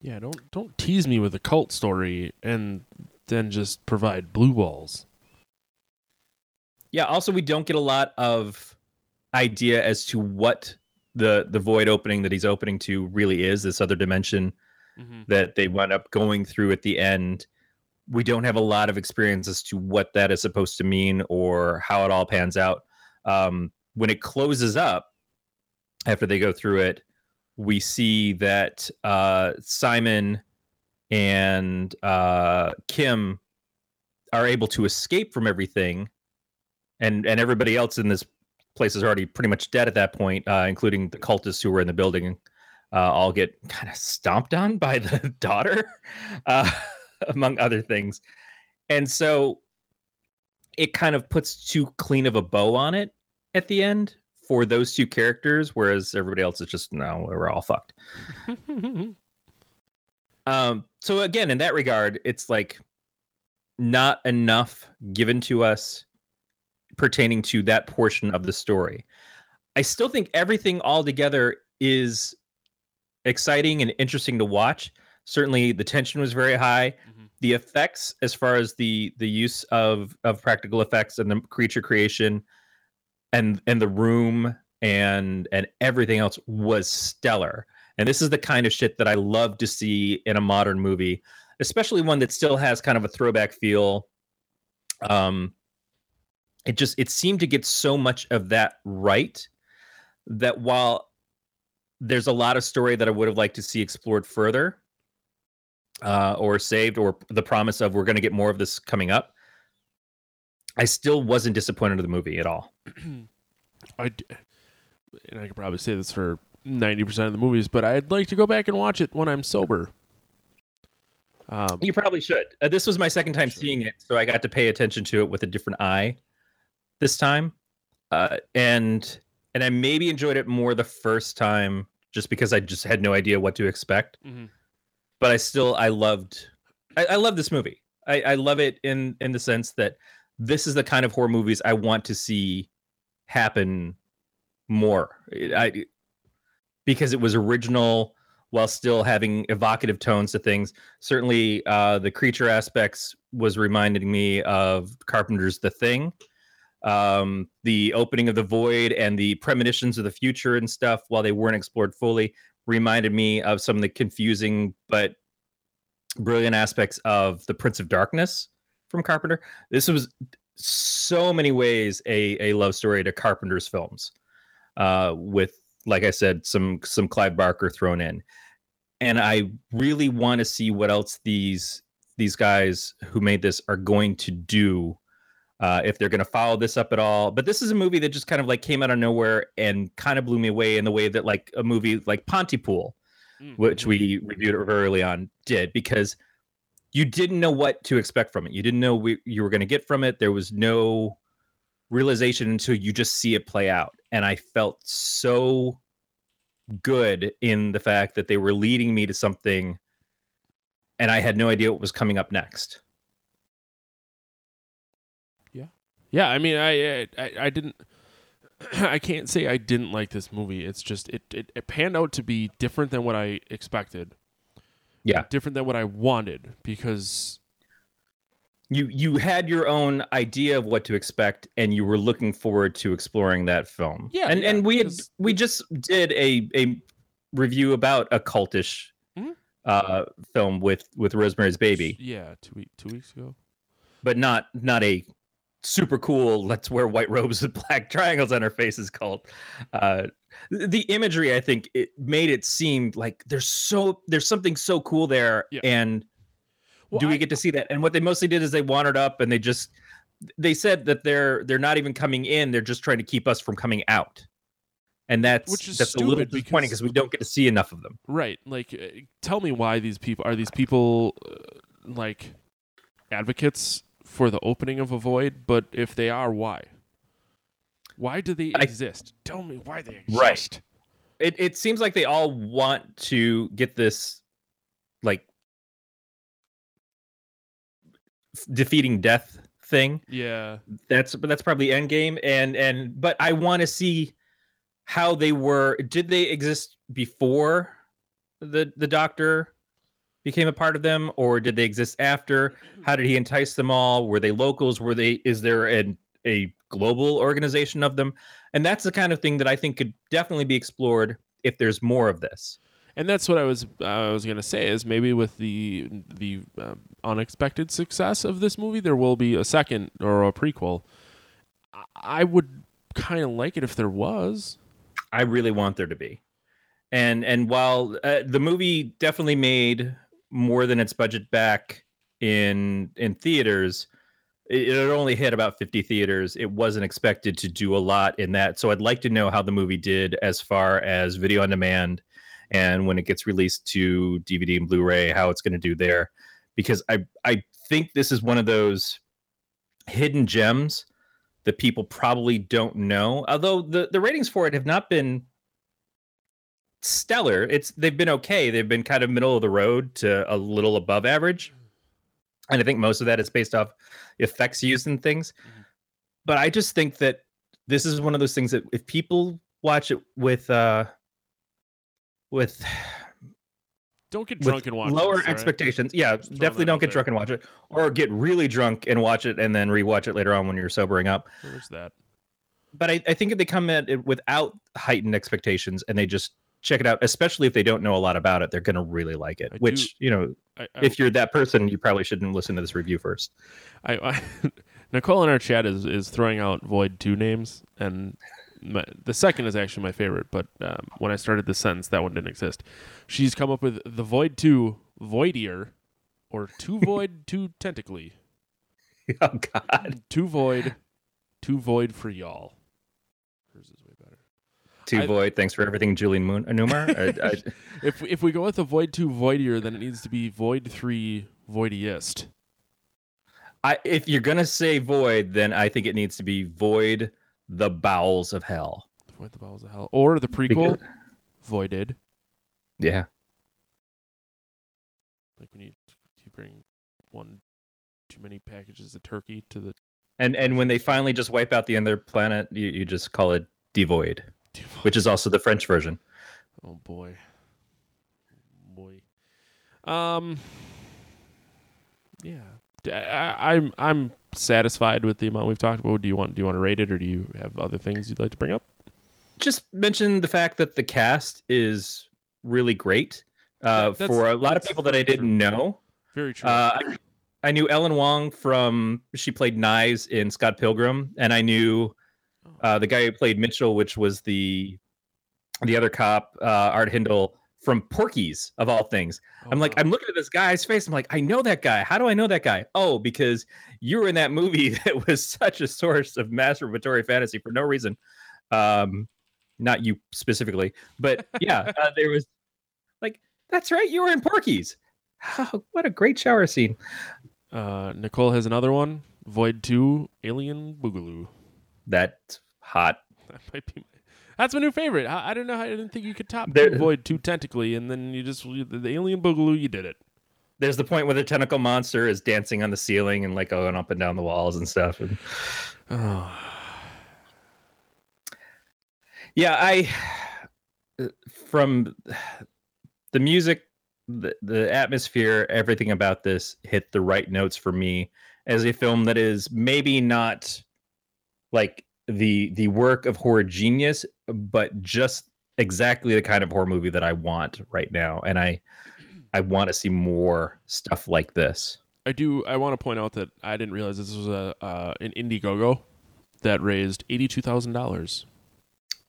Yeah, don't don't tease me with a cult story and then just provide blue balls. Yeah. Also, we don't get a lot of idea as to what the the void opening that he's opening to really is. This other dimension that they wind up going through at the end. We don't have a lot of experience as to what that is supposed to mean or how it all pans out. Um, when it closes up after they go through it, we see that uh, Simon and uh, Kim are able to escape from everything, and and everybody else in this place is already pretty much dead at that point, uh, including the cultists who were in the building. Uh, all get kind of stomped on by the [LAUGHS] daughter, uh, [LAUGHS] among other things, and so it kind of puts too clean of a bow on it at the end for those two characters, whereas everybody else is just no, we're all fucked. [LAUGHS] um, so again, in that regard, it's like not enough given to us pertaining to that portion of the story. I still think everything all together is exciting and interesting to watch. Certainly, the tension was very high. Mm-hmm. The effects, as far as the the use of of practical effects and the creature creation, and and the room and and everything else was stellar. And this is the kind of shit that I love to see in a modern movie, especially one that still has kind of a throwback feel. Um, it just it seemed to get so much of that right that while there's a lot of story that I would have liked to see explored further, uh, or saved, or the promise of we're going to get more of this coming up. I still wasn't disappointed in the movie at all. [CLEARS THROAT] I, and I could probably say this for ninety percent of the movies, but I'd like to go back and watch it when I'm sober. Um, you probably should. Uh, this was my second time sure. seeing it, so I got to pay attention to it with a different eye this time, uh, and and I maybe enjoyed it more the first time just because I just had no idea what to expect. Mm-hmm. But I still I loved I, I love this movie. I, I love it in in the sense that this is the kind of horror movies I want to see happen more. I because it was original while still having evocative tones to things. Certainly, uh, the creature aspects was reminding me of Carpenter's The Thing. Um, the opening of the void and the premonitions of the future and stuff, while they weren't explored fully, reminded me of some of the confusing but brilliant aspects of the Prince of Darkness from Carpenter. This was so many ways a a love story to Carpenter's films, uh, with like I said, some some Clive Barker thrown in, and I really want to see what else these these guys who made this are going to do. Uh, if they're going to follow this up at all, but this is a movie that just kind of like came out of nowhere and kind of blew me away in the way that like a movie like Pontypool, mm-hmm. which we reviewed very early on, did because you didn't know what to expect from it. You didn't know what you were going to get from it. There was no realization until you just see it play out. And I felt so good in the fact that they were leading me to something and I had no idea what was coming up next. Yeah. Yeah, I mean I I, I didn't [CLEARS THROAT] I can't say I didn't like this movie. It's just it, it, it panned out to be different than what I expected yeah. different than what i wanted because you you had your own idea of what to expect and you were looking forward to exploring that film. Yeah and yeah, and we had we just did a a review about a cultish mm-hmm. uh film with with rosemary's baby. Yeah two week two weeks ago. But not not a super cool let's wear white robes with black triangles on our faces cult. Uh the imagery i think it made it seem like there's so there's something so cool there yeah. and well, do we I, get to see that? And what they mostly did is they wandered up and they just they said that they're they're not even coming in they're just trying to keep us from coming out. And that's which is that's a little disappointing because we don't get to see enough of them. Right like uh, tell me why these people are these people uh, like advocates for the opening of a void but if they are why why do they I, exist? Tell me why they exist. Right. It it seems like they all want to get this like defeating death thing. Yeah. That's but that's probably end game and and but I want to see how they were did they exist before the the doctor became a part of them or did they exist after how did he entice them all were they locals were they is there an a global organization of them. And that's the kind of thing that i think could definitely be explored if there's more of this. And that's what i was uh, i was going to say is maybe with the the uh, unexpected success of this movie there will be a second or a prequel. I would kind of like it if there was. I really want there to be. And and while uh, the movie definitely made more than its budget back in in theaters. It, it only hit about 50 theaters. It wasn't expected to do a lot in that. So I'd like to know how the movie did as far as video on demand and when it gets released to DVD and Blu-ray, how it's going to do there. Because I I think this is one of those hidden gems that people probably don't know. Although the, the ratings for it have not been stellar. It's they've been okay. They've been kind of middle of the road to a little above average. And I think most of that is based off effects used and things. Mhm. But I just think that this is one of those things that if people watch it with uh with [SIGHS] Don't get drunk and watch. It. Lower this, all right? expectations. Yeah, Just definitely don't get there. drunk and watch it, or get really drunk and watch it and then rewatch it later on when you're sobering up. There's that. But I, I think if they come at it without heightened expectations and they just check it out, especially if they don't know a lot about it, they're gonna really like it. I which you know, I, I, if you're that person, you probably shouldn't listen to this review first. I, I [LAUGHS] Nicole in our chat is is throwing out Void two names, and my, the second is actually my favorite. But um, when I started the sentence, that one didn't exist. She's come up with the Void two Voidier, or two [LAUGHS] Void two Tentacly, oh God, two Void, two Void for y'all. Hers is way better. Two I- void. Thanks for everything, Julian Moon uh, Newmar. I, [LAUGHS] I, If if we go with the Void two Voidier, then it needs to be Void three Voidiest. I, if you're gonna say void, then I think it needs to be void the bowels of hell. Void the bowels of hell, or the prequel Because- Voided. Yeah, Like when you you bring one too many packages of turkey to the and and when they finally just wipe out the other planet, you, you just call it devoid, which is also the French version. oh boy, boy. Um, yeah, I, I'm I'm satisfied with the amount we've talked about. Do you want do you want to rate it, or do you have other things you'd like to bring up? Just mention the fact that the cast is really great. Uh, that's- for a lot of people that I didn't know, Very true. uh, I, I knew Ellen Wong from she played Knives in Scott Pilgrim, and I knew uh, the guy who played Mitchell, which was the the other cop, uh, Art Hindle from Porky's of all things. Oh, I'm like, wow. I'm looking at this guy's face. I'm like, I know that guy. How do I know that guy? Oh, because you were in that movie [LAUGHS] that was such a source of masturbatory fantasy for no reason. Um, not you specifically, but [LAUGHS] yeah, uh, there was like, that's right, you were in Porky's. Oh, what a great shower scene. uh, Nicole has another one. Void two Alien Boogaloo. That's hot. That might be. That's my new favorite. I, I don't know. how I didn't think you could top There- Void two tentacly, and then you just the, the Alien Boogaloo. You did it. There's the point where the tentacle monster is dancing on the ceiling and like going up and down the walls and stuff. And [SIGHS] Oh, yeah, I uh, from the music, the, the atmosphere, everything about this hit the right notes for me as a film that is maybe not like the the work of horror genius, but just exactly the kind of horror movie that I want right now. And I I want to see more stuff like this. I do. I want to point out that I didn't realize this was a uh, an Indiegogo that raised eighty two thousand dollars.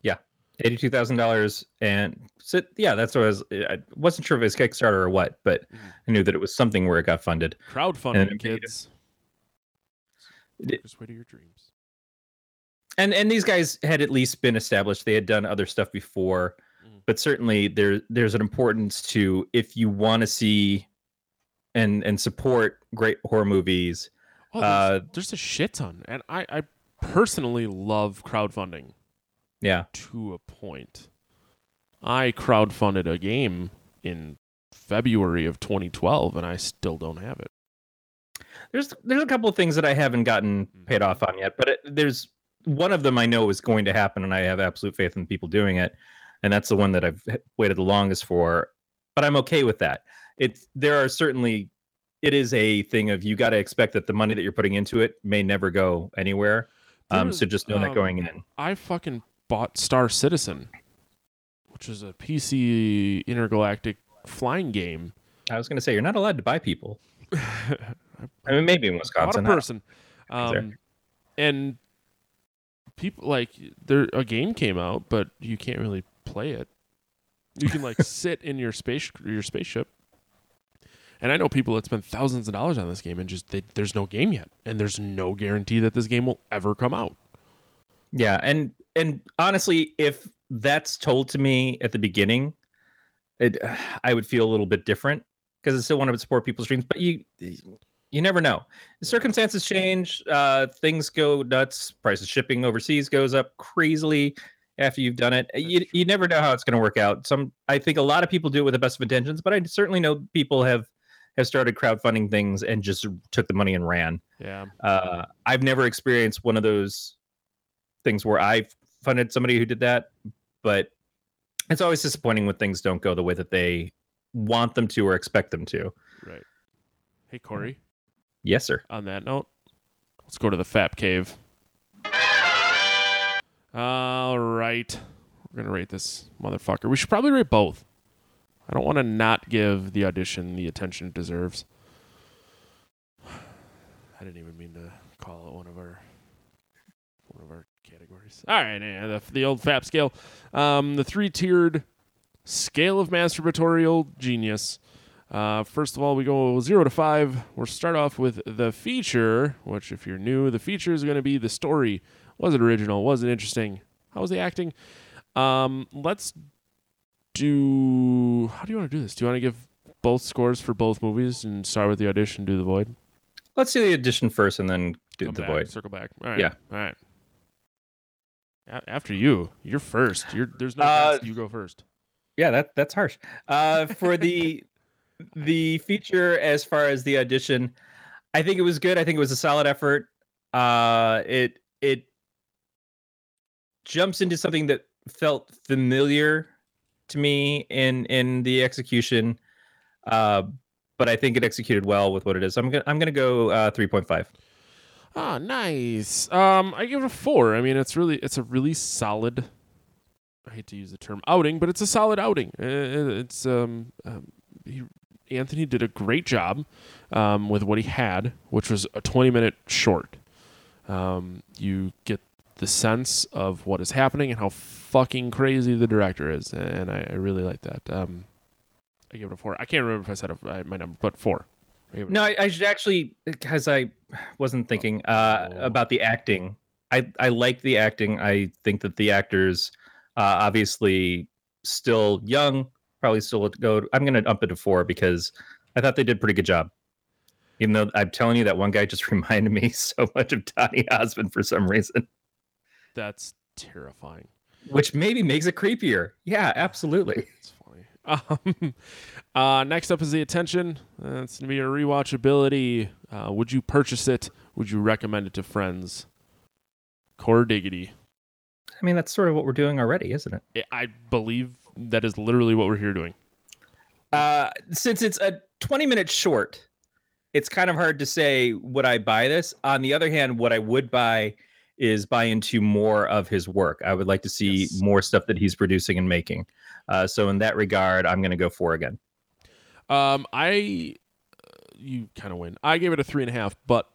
Yeah, eighty-two thousand dollars, and so, yeah, that's what I was. I wasn't sure if it was Kickstarter or what, but Mhm. I knew that it was something where it got funded. Crowdfunding, And- kids. Way to your dreams. And and these guys had at least been established. They had done other stuff before, Mhm. but certainly there there's an importance to if you want to see and and support great horror movies. Oh, there's, Uh, there's a shit ton, and I, I personally love crowdfunding Yeah, to a point. I crowdfunded a game in February of 2012, and I still don't have it. there's there's a couple of things that I haven't gotten paid off on yet, but it, there's one of them I know is going to happen, and I have absolute faith in people doing it, and that's the one that I've waited the longest for. But I'm okay with that. It's there are certainly it is a thing of you got to expect that the money that you're putting into it may never go anywhere. Um, so just know that um, going in. I fucking bought Star Citizen, which is a PC intergalactic flying game. I was going to say you're not allowed to buy people. [LAUGHS] I mean, maybe in Bought a Wisconsin. Person, um, and people like there a game came out, but you can't really play it. You can like [LAUGHS] sit in your space your spaceship, And I know people that spend thousands of dollars on this game and just they, there's no game yet, and there's no guarantee that this game will ever come out. Yeah, and and honestly, if that's told to me at the beginning, it [SIGHS] I would feel a little bit different because I still want to support people's dreams. But you you never know. Circumstances change. Uh, things go nuts. Price of shipping overseas goes up crazily after you've done it. You, you never know how it's going to work out. Some I think a lot of people do it with the best of intentions, but I certainly know people have have started crowdfunding things and just took the money and ran. Yeah. Uh, I've never experienced one of those things where I've funded somebody who did that, but it's always disappointing when things don't go the way that they want them to or expect them to. Right. Hey Corey. Yes, sir. On that note, let's go to the Fap Cave. All right. We're gonna rate this motherfucker. We should probably rate both. I don't want to not give the audition the attention it deserves. [SIGHS] I didn't even mean to call it one of our one of our categories. All right, yeah, the, the old FAP scale, um, the three tiered scale of masturbatorial genius. Uh, first of all, we go zero to five. We'll start off with the feature, which, if you're new, the feature is going to be the story. Was it original? Was it interesting? How was the acting? Um, let's do. How do you want to do this? Do you want to give both scores for both movies and start with the audition, do the void? Let's do the audition first and then do Come the back, void. Circle back. All right. Yeah. All right. A- After you, you're first. You're there's no Uh, you go first. Yeah, that that's harsh. Uh, for the [LAUGHS] the feature as far as the audition, I think it was good. I think it was a solid effort. Uh, it it jumps into something that felt familiar to me in in the execution. Uh, but I think it executed well with what it is. I'm gonna I'm gonna go uh, three point five. Ah, nice. Um, I give it a four. I mean, it's really it's a really solid. I hate to use the term outing, but it's a solid outing. It's um, um he, Anthony did a great job um, with what he had, which was a 20 minute short. Um, you get the sense of what is happening and how fucking crazy the director is, and I, I really like that. Um, I give it a four. I can't remember if I said a, my number, but four. I give it a No, I, I should actually because I wasn't thinking uh, Oh. about the acting. I I like the acting. I think that the actors, uh, obviously, still young, probably still go. I'm going to up it to four because I thought they did a pretty good job. Even though I'm telling you that one guy just [LAUGHS] reminded me so much of Donny Osmond for some reason, That's terrifying. which maybe makes it creepier. Yeah, absolutely. [LAUGHS] It's funny. Um, uh, next up is the attention. That's gonna be your rewatchability. Uh, would you purchase it? Would you recommend it to friends? Core diggity. I mean, that's sort of what we're doing already, isn't it? I believe that is literally what we're here doing. Uh, since it's a 20 minute short, it's kind of hard to say would I buy this. On the other hand, what I would buy is buy into more of his work. I would like to see Yes. more stuff that he's producing and making. Uh, so in that regard, I'm going to go for again. Um, I, uh, you kind of win. I gave it a three and a half, but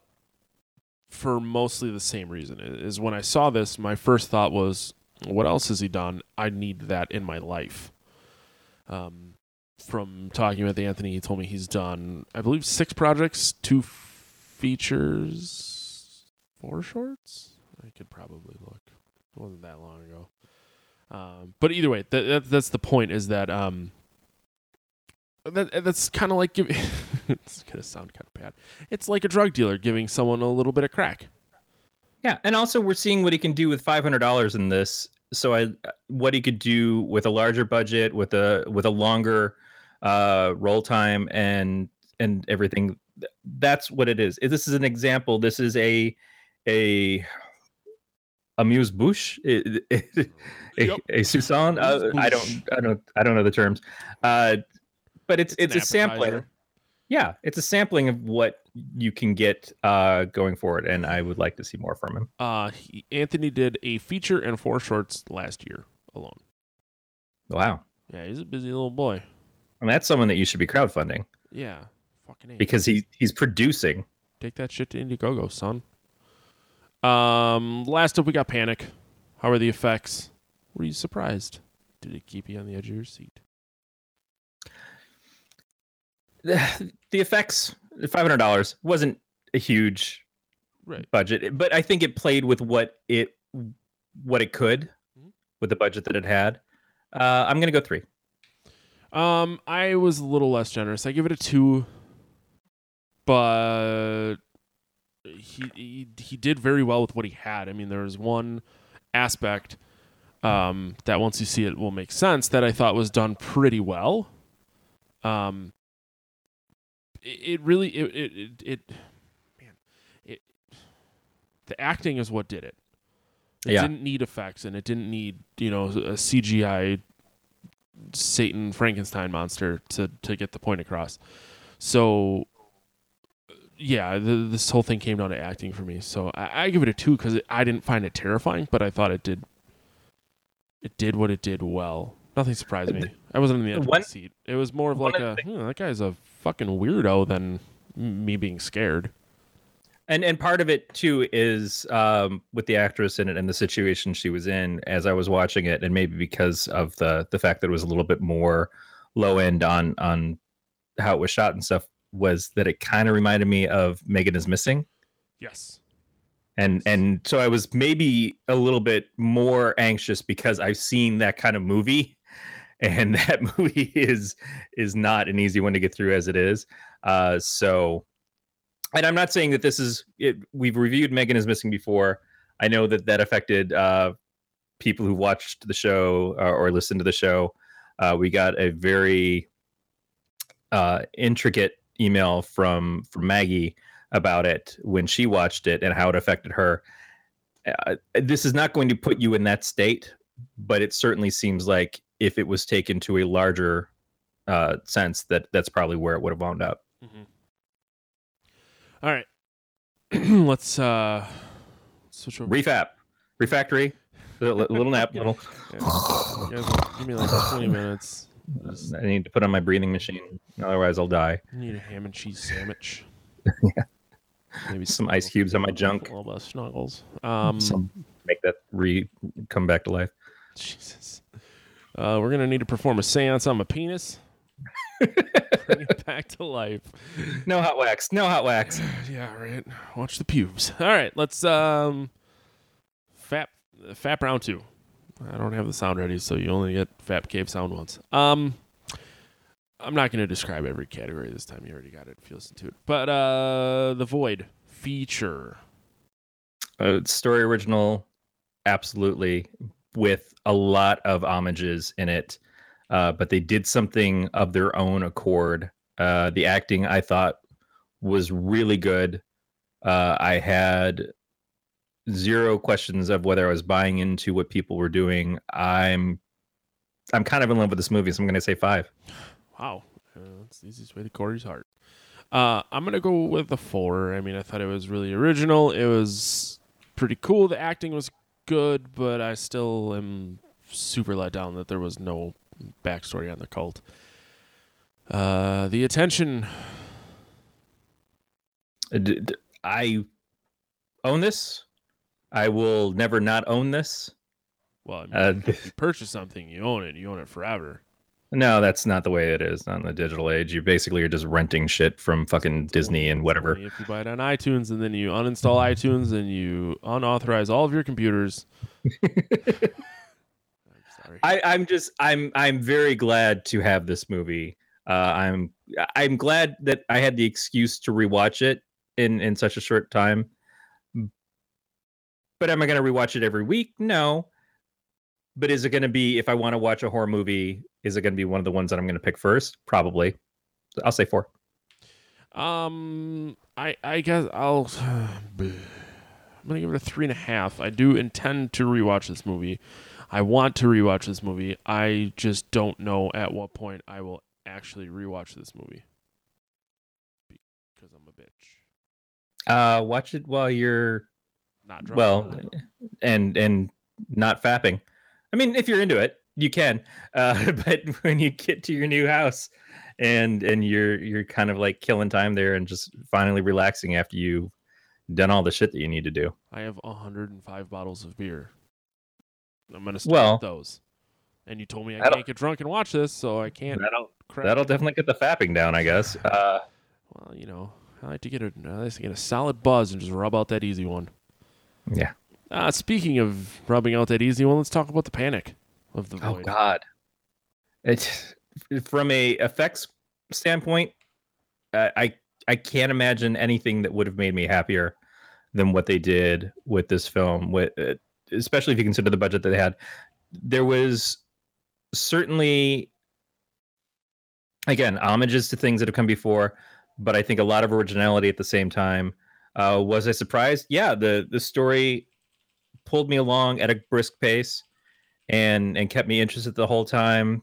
for mostly the same reason. Is when I saw this, my first thought was, what else has he done? I need that in my life. Um, from talking with Anthony, he told me he's done, I believe, six projects, two features, four shorts. I could probably look. It wasn't that long ago. Um, but either way, that, that that's the point. Is that um, that that's kind of like giving. [LAUGHS] it's gonna sound kind of bad. It's like a drug dealer giving someone a little bit of crack. Yeah, and also we're seeing what he can do with five hundred dollars in this. So I, what he could do with a larger budget, with a with a longer uh, roll time, and and everything. That's what it is. This is an example. This is a a amuse bouche, [LAUGHS] a, a, Yep. a Susan. Uh, I don't, I don't, I don't know the terms. Uh, but it's it's, an a sampling. appetizer. Yeah, it's a sampling of what you can get uh, going forward, and I would like to see more from him. Uh, he, Anthony did a feature and four shorts last year alone. Wow. Yeah, he's a busy little boy. And that's someone that you should be crowdfunding Yeah, fucking A. because he he's producing. Take that shit to Indiegogo, son. Um, last up we got Panic. How are the effects? Were you surprised? Did it keep you on the edge of your seat? the, [SIGHS] the effects, five hundred dollars wasn't a huge Right. budget, but I think it played with what it what it could Mhm. with the budget that it had. Uh, I'm gonna go three. Um, I was a little less generous. I give it a two, but he he, he did very well with what he had. I mean, there was one aspect um, that once you see it will make sense that I thought was done pretty well. Um, it really it, it it it man it the acting is what did it. It Yeah. didn't need effects and it didn't need you know a CGI Satan Frankenstein monster to to get the point across. So yeah, the, this whole thing came down to acting for me. So I, I give it a two because I didn't find it terrifying, but I thought it did. It did what it did well. Nothing surprised me. I wasn't in the edge of my seat. It was more of like a "Hmm, that guy's a fucking weirdo than me being scared. And and part of it too is um, with the actress in it and the situation she was in as I was watching it, and maybe because of the the fact that it was a little bit more low end on on how it was shot and stuff, was that it kind of reminded me of Megan is Missing. Yes. and and so i was maybe a little bit more anxious because i've seen that kind of movie and [LAUGHS] that movie is is not an easy one to get through as it is. Uh so and i'm not saying that this is it we've reviewed megan is missing before. I know that that affected uh people who watched the show uh, or listened to the show. Uh we got a very uh intricate email from from maggie about it when she watched it and how it affected her. Uh, this is not going to put you in that state, but it certainly seems like if it was taken to a larger uh, sense, that that's probably where it would have wound up. All right. [CLEARS THROAT] let's uh switch over. Refap, refactory, a little nap, little. [LAUGHS] Yeah. You guys give me like 20 minutes. Just I need to put on my breathing machine, otherwise I'll die. I need a ham and cheese sandwich. [LAUGHS] Yeah. Maybe Some ice cubes on my junk. A little snuggles. Um, Some make that re come back to life. Jesus. Uh, we're gonna need to perform a séance on my penis. [LAUGHS] Bring it back to life. No hot wax. No hot wax. [SIGHS] Yeah, right. Watch the pubes. All right, let's um, fap fap round two. I don't have the sound ready, so you only get fap cave sound once. Um, I'm not going to describe every category this time. You already got it. If you listen to it, but uh, the void feature. uh, story original absolutely with a lot of homages in it uh, but they did something of their own accord uh, the acting i thought was really good uh, i had zero questions of whether i was buying into what people were doing i'm i'm kind of in love with this movie so i'm going to say five Wow, uh, that's the easiest way to Corey's heart. Uh, I'm gonna go with the four. I mean, I thought it was really original. It was pretty cool. The acting was good, but I still am super let down that there was no backstory on the cult. Uh, the attention. Uh, i own this i will never not own this Well, I mean, uh, if you [LAUGHS] purchase something, you own it. You own it forever. No, that's not the way it is. Not in the digital age. You basically are just renting shit from fucking Disney and whatever. If you buy it on iTunes and then you uninstall iTunes and you unauthorize all of your computers. [LAUGHS] I'm. I, I'm just I'm I'm very glad to have this movie. Uh, I'm I'm glad that I had the excuse to rewatch it in in such a short time. But am I going to rewatch it every week? No. But is it going to be if I want to watch a horror movie? Is it going to be one of the ones that I'm going to pick first? Probably. I'll say four. Um, I I guess I'll. [SIGHS] I'm gonna give it a three and a half. I do intend to rewatch this movie. I want to rewatch this movie. I just don't know at what point I will actually rewatch this movie because I'm a bitch. Uh, watch it while you're Not drunk. well and and not fapping i mean if you're into it you can uh [LAUGHS] but when you get to your new house and and you're you're kind of like killing time there and just finally relaxing after you've done all the shit that you need to do I have 105 bottles of beer. I'm gonna start Well, those. And you told me I can't get drunk and watch this, so I can't that'll crap. That'll definitely get the fapping down, I guess. Uh, well, you know, I like to get a I like to get a solid buzz and just rub out that easy one. yeah. Uh, speaking of rubbing out that easy one, let's talk about the panic of the Oh void. God. It from a effects standpoint, uh, I I can't imagine anything that would have made me happier than what they did with this film. With uh, especially if you consider the budget that they had, there was certainly again homages to things that have come before, but I think a lot of originality at the same time. Uh, was I surprised? Yeah, the the story pulled me along at a brisk pace and and kept me interested the whole time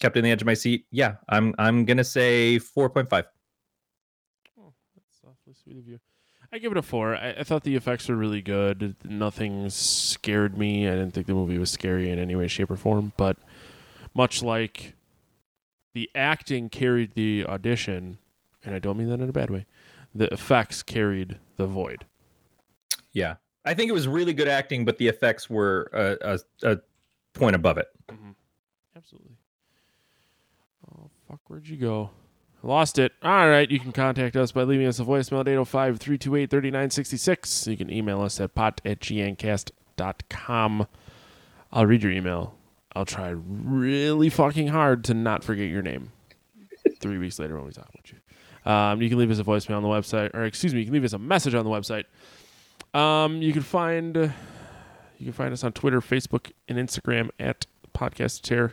kept in the edge of my seat yeah i'm i'm gonna say 4.5 Oh, that's awfully sweet of you. I give it a four. I, I thought the effects were really good. Nothing scared me. I didn't think the movie was scary in any way, shape, or form. But much like the acting carried the audition, and I don't mean that in a bad way, the effects carried the void. yeah i think it was really good acting but the effects were a, a, a point above it Mm-hmm. Absolutely. Oh, fuck. Where'd you go? Lost it. All right. You can contact us by leaving us a voicemail at 805 328 3966. You can email us at pot at gncast.com. I'll read your email. I'll try really fucking hard to not forget your name three weeks later when we talk about you. Um, you can leave us a voicemail on the website, or excuse me, you can leave us a message on the website. Um, you can find uh, you can find us on Twitter, Facebook, and Instagram at Podcast Chair.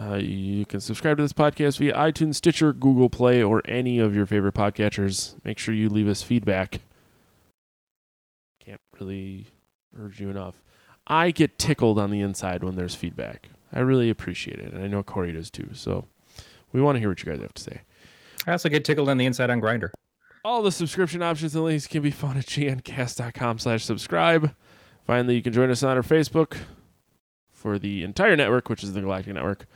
Uh, you can subscribe to this podcast via iTunes, Stitcher, Google Play, or any of your favorite podcatchers. Make sure you leave us feedback. Can't really urge you enough. I get tickled on the inside when there's feedback. I really appreciate it, and I know Corey does too. So we want to hear what you guys have to say. i also get tickled on the inside on Grindr All the subscription options and links can be found at gncast.com slash subscribe. Finally, you can join us on our Facebook for the entire network, which is the Galactic Network.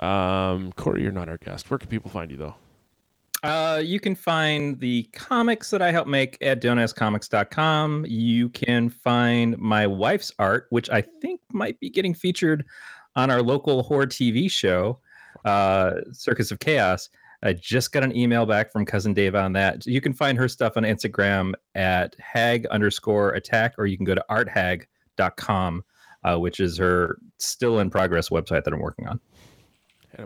Um, Corey, you're not our guest. Where can people find you, though? Uh, you can find the comics that I help make at donascomics.com. You can find my wife's art, which I think might be getting featured on our local horror TV show, uh, Circus of Chaos. I just got an email back from cousin Dave on that. You can find her stuff on Instagram at hag underscore attack, or you can go to arthag.com, uh, which is her still in progress website that I'm working on.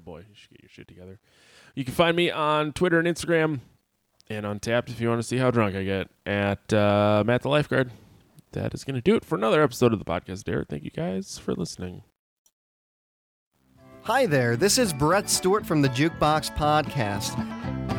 boy, you should get your shit together. You can find me on Twitter and Instagram and on Tapped if you want to see how drunk I get at uh, Matt the Lifeguard. That is going to do it for another episode of the podcast, Dare. Thank you guys for listening. Hi there, this is Brett Stewart from the Jukebox Podcast.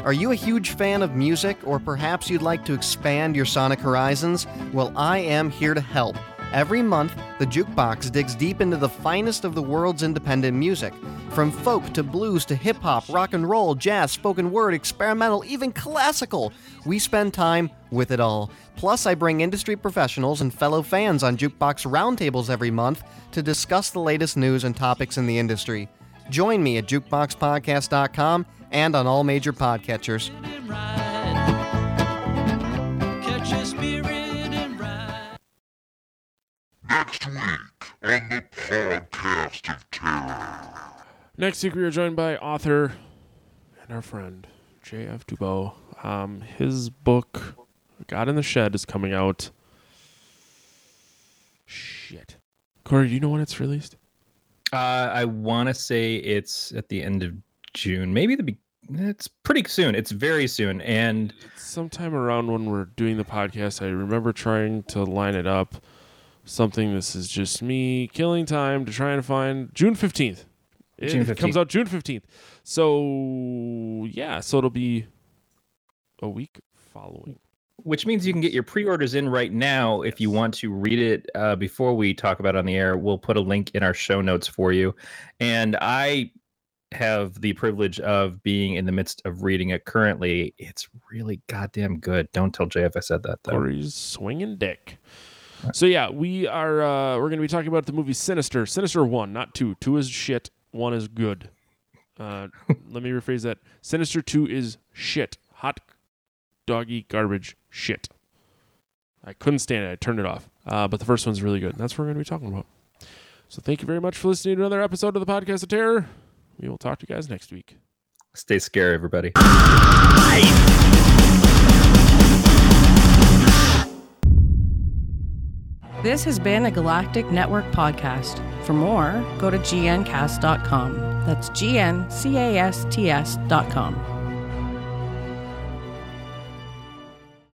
Are you a huge fan of music, or perhaps you'd like to expand your sonic horizons? Well, I am here to help. Every month, the Jukebox digs deep into the finest of the world's independent music. From folk to blues to hip hop, rock and roll, jazz, spoken word, experimental, even classical. We spend time with it all. Plus, I bring industry professionals and fellow fans on Jukebox roundtables every month to discuss the latest news and topics in the industry. Join me at jukeboxpodcast.com and on all major podcatchers. Catch your spirit and ride. Next week on the Podcast of Terror. Next week, we are joined by author and our friend, J.F. Dubeau. Um, his book, God in the Shed, is coming out. Shit. Corey, do you know when it's released? Uh, I want to say it's at the end of June, maybe the. Be- it's pretty soon. It's very soon, and Sometime around when we're doing the podcast, I remember trying to line it up. Something this is just me killing time to try and find June 15th. It June comes out June 15th. So, yeah, so it'll be a week following. Which means you can get your pre-orders in right now if you want to read it uh, before we talk about it on the air. We'll put a link in our show notes for you, and I have the privilege of being in the midst of reading it currently. It's really goddamn good. Don't tell Jay if I said that though. Corey's swinging dick. So yeah, we are uh, we're going to be talking about the movie Sinister. Sinister one, not two. Two is shit. One is good. Uh, [LAUGHS] let me rephrase that. Sinister two is shit. Hot doggy garbage shit. I couldn't stand it. I turned it off. Uh, but the first one's really good. And that's what we're going to be talking about. So thank you very much for listening to another episode of the Podcast of Terror. We will talk to you guys next week. Stay scary, everybody. This has been a Galactic Network podcast. For more, go to gncast.com. That's G N C A S T S.com.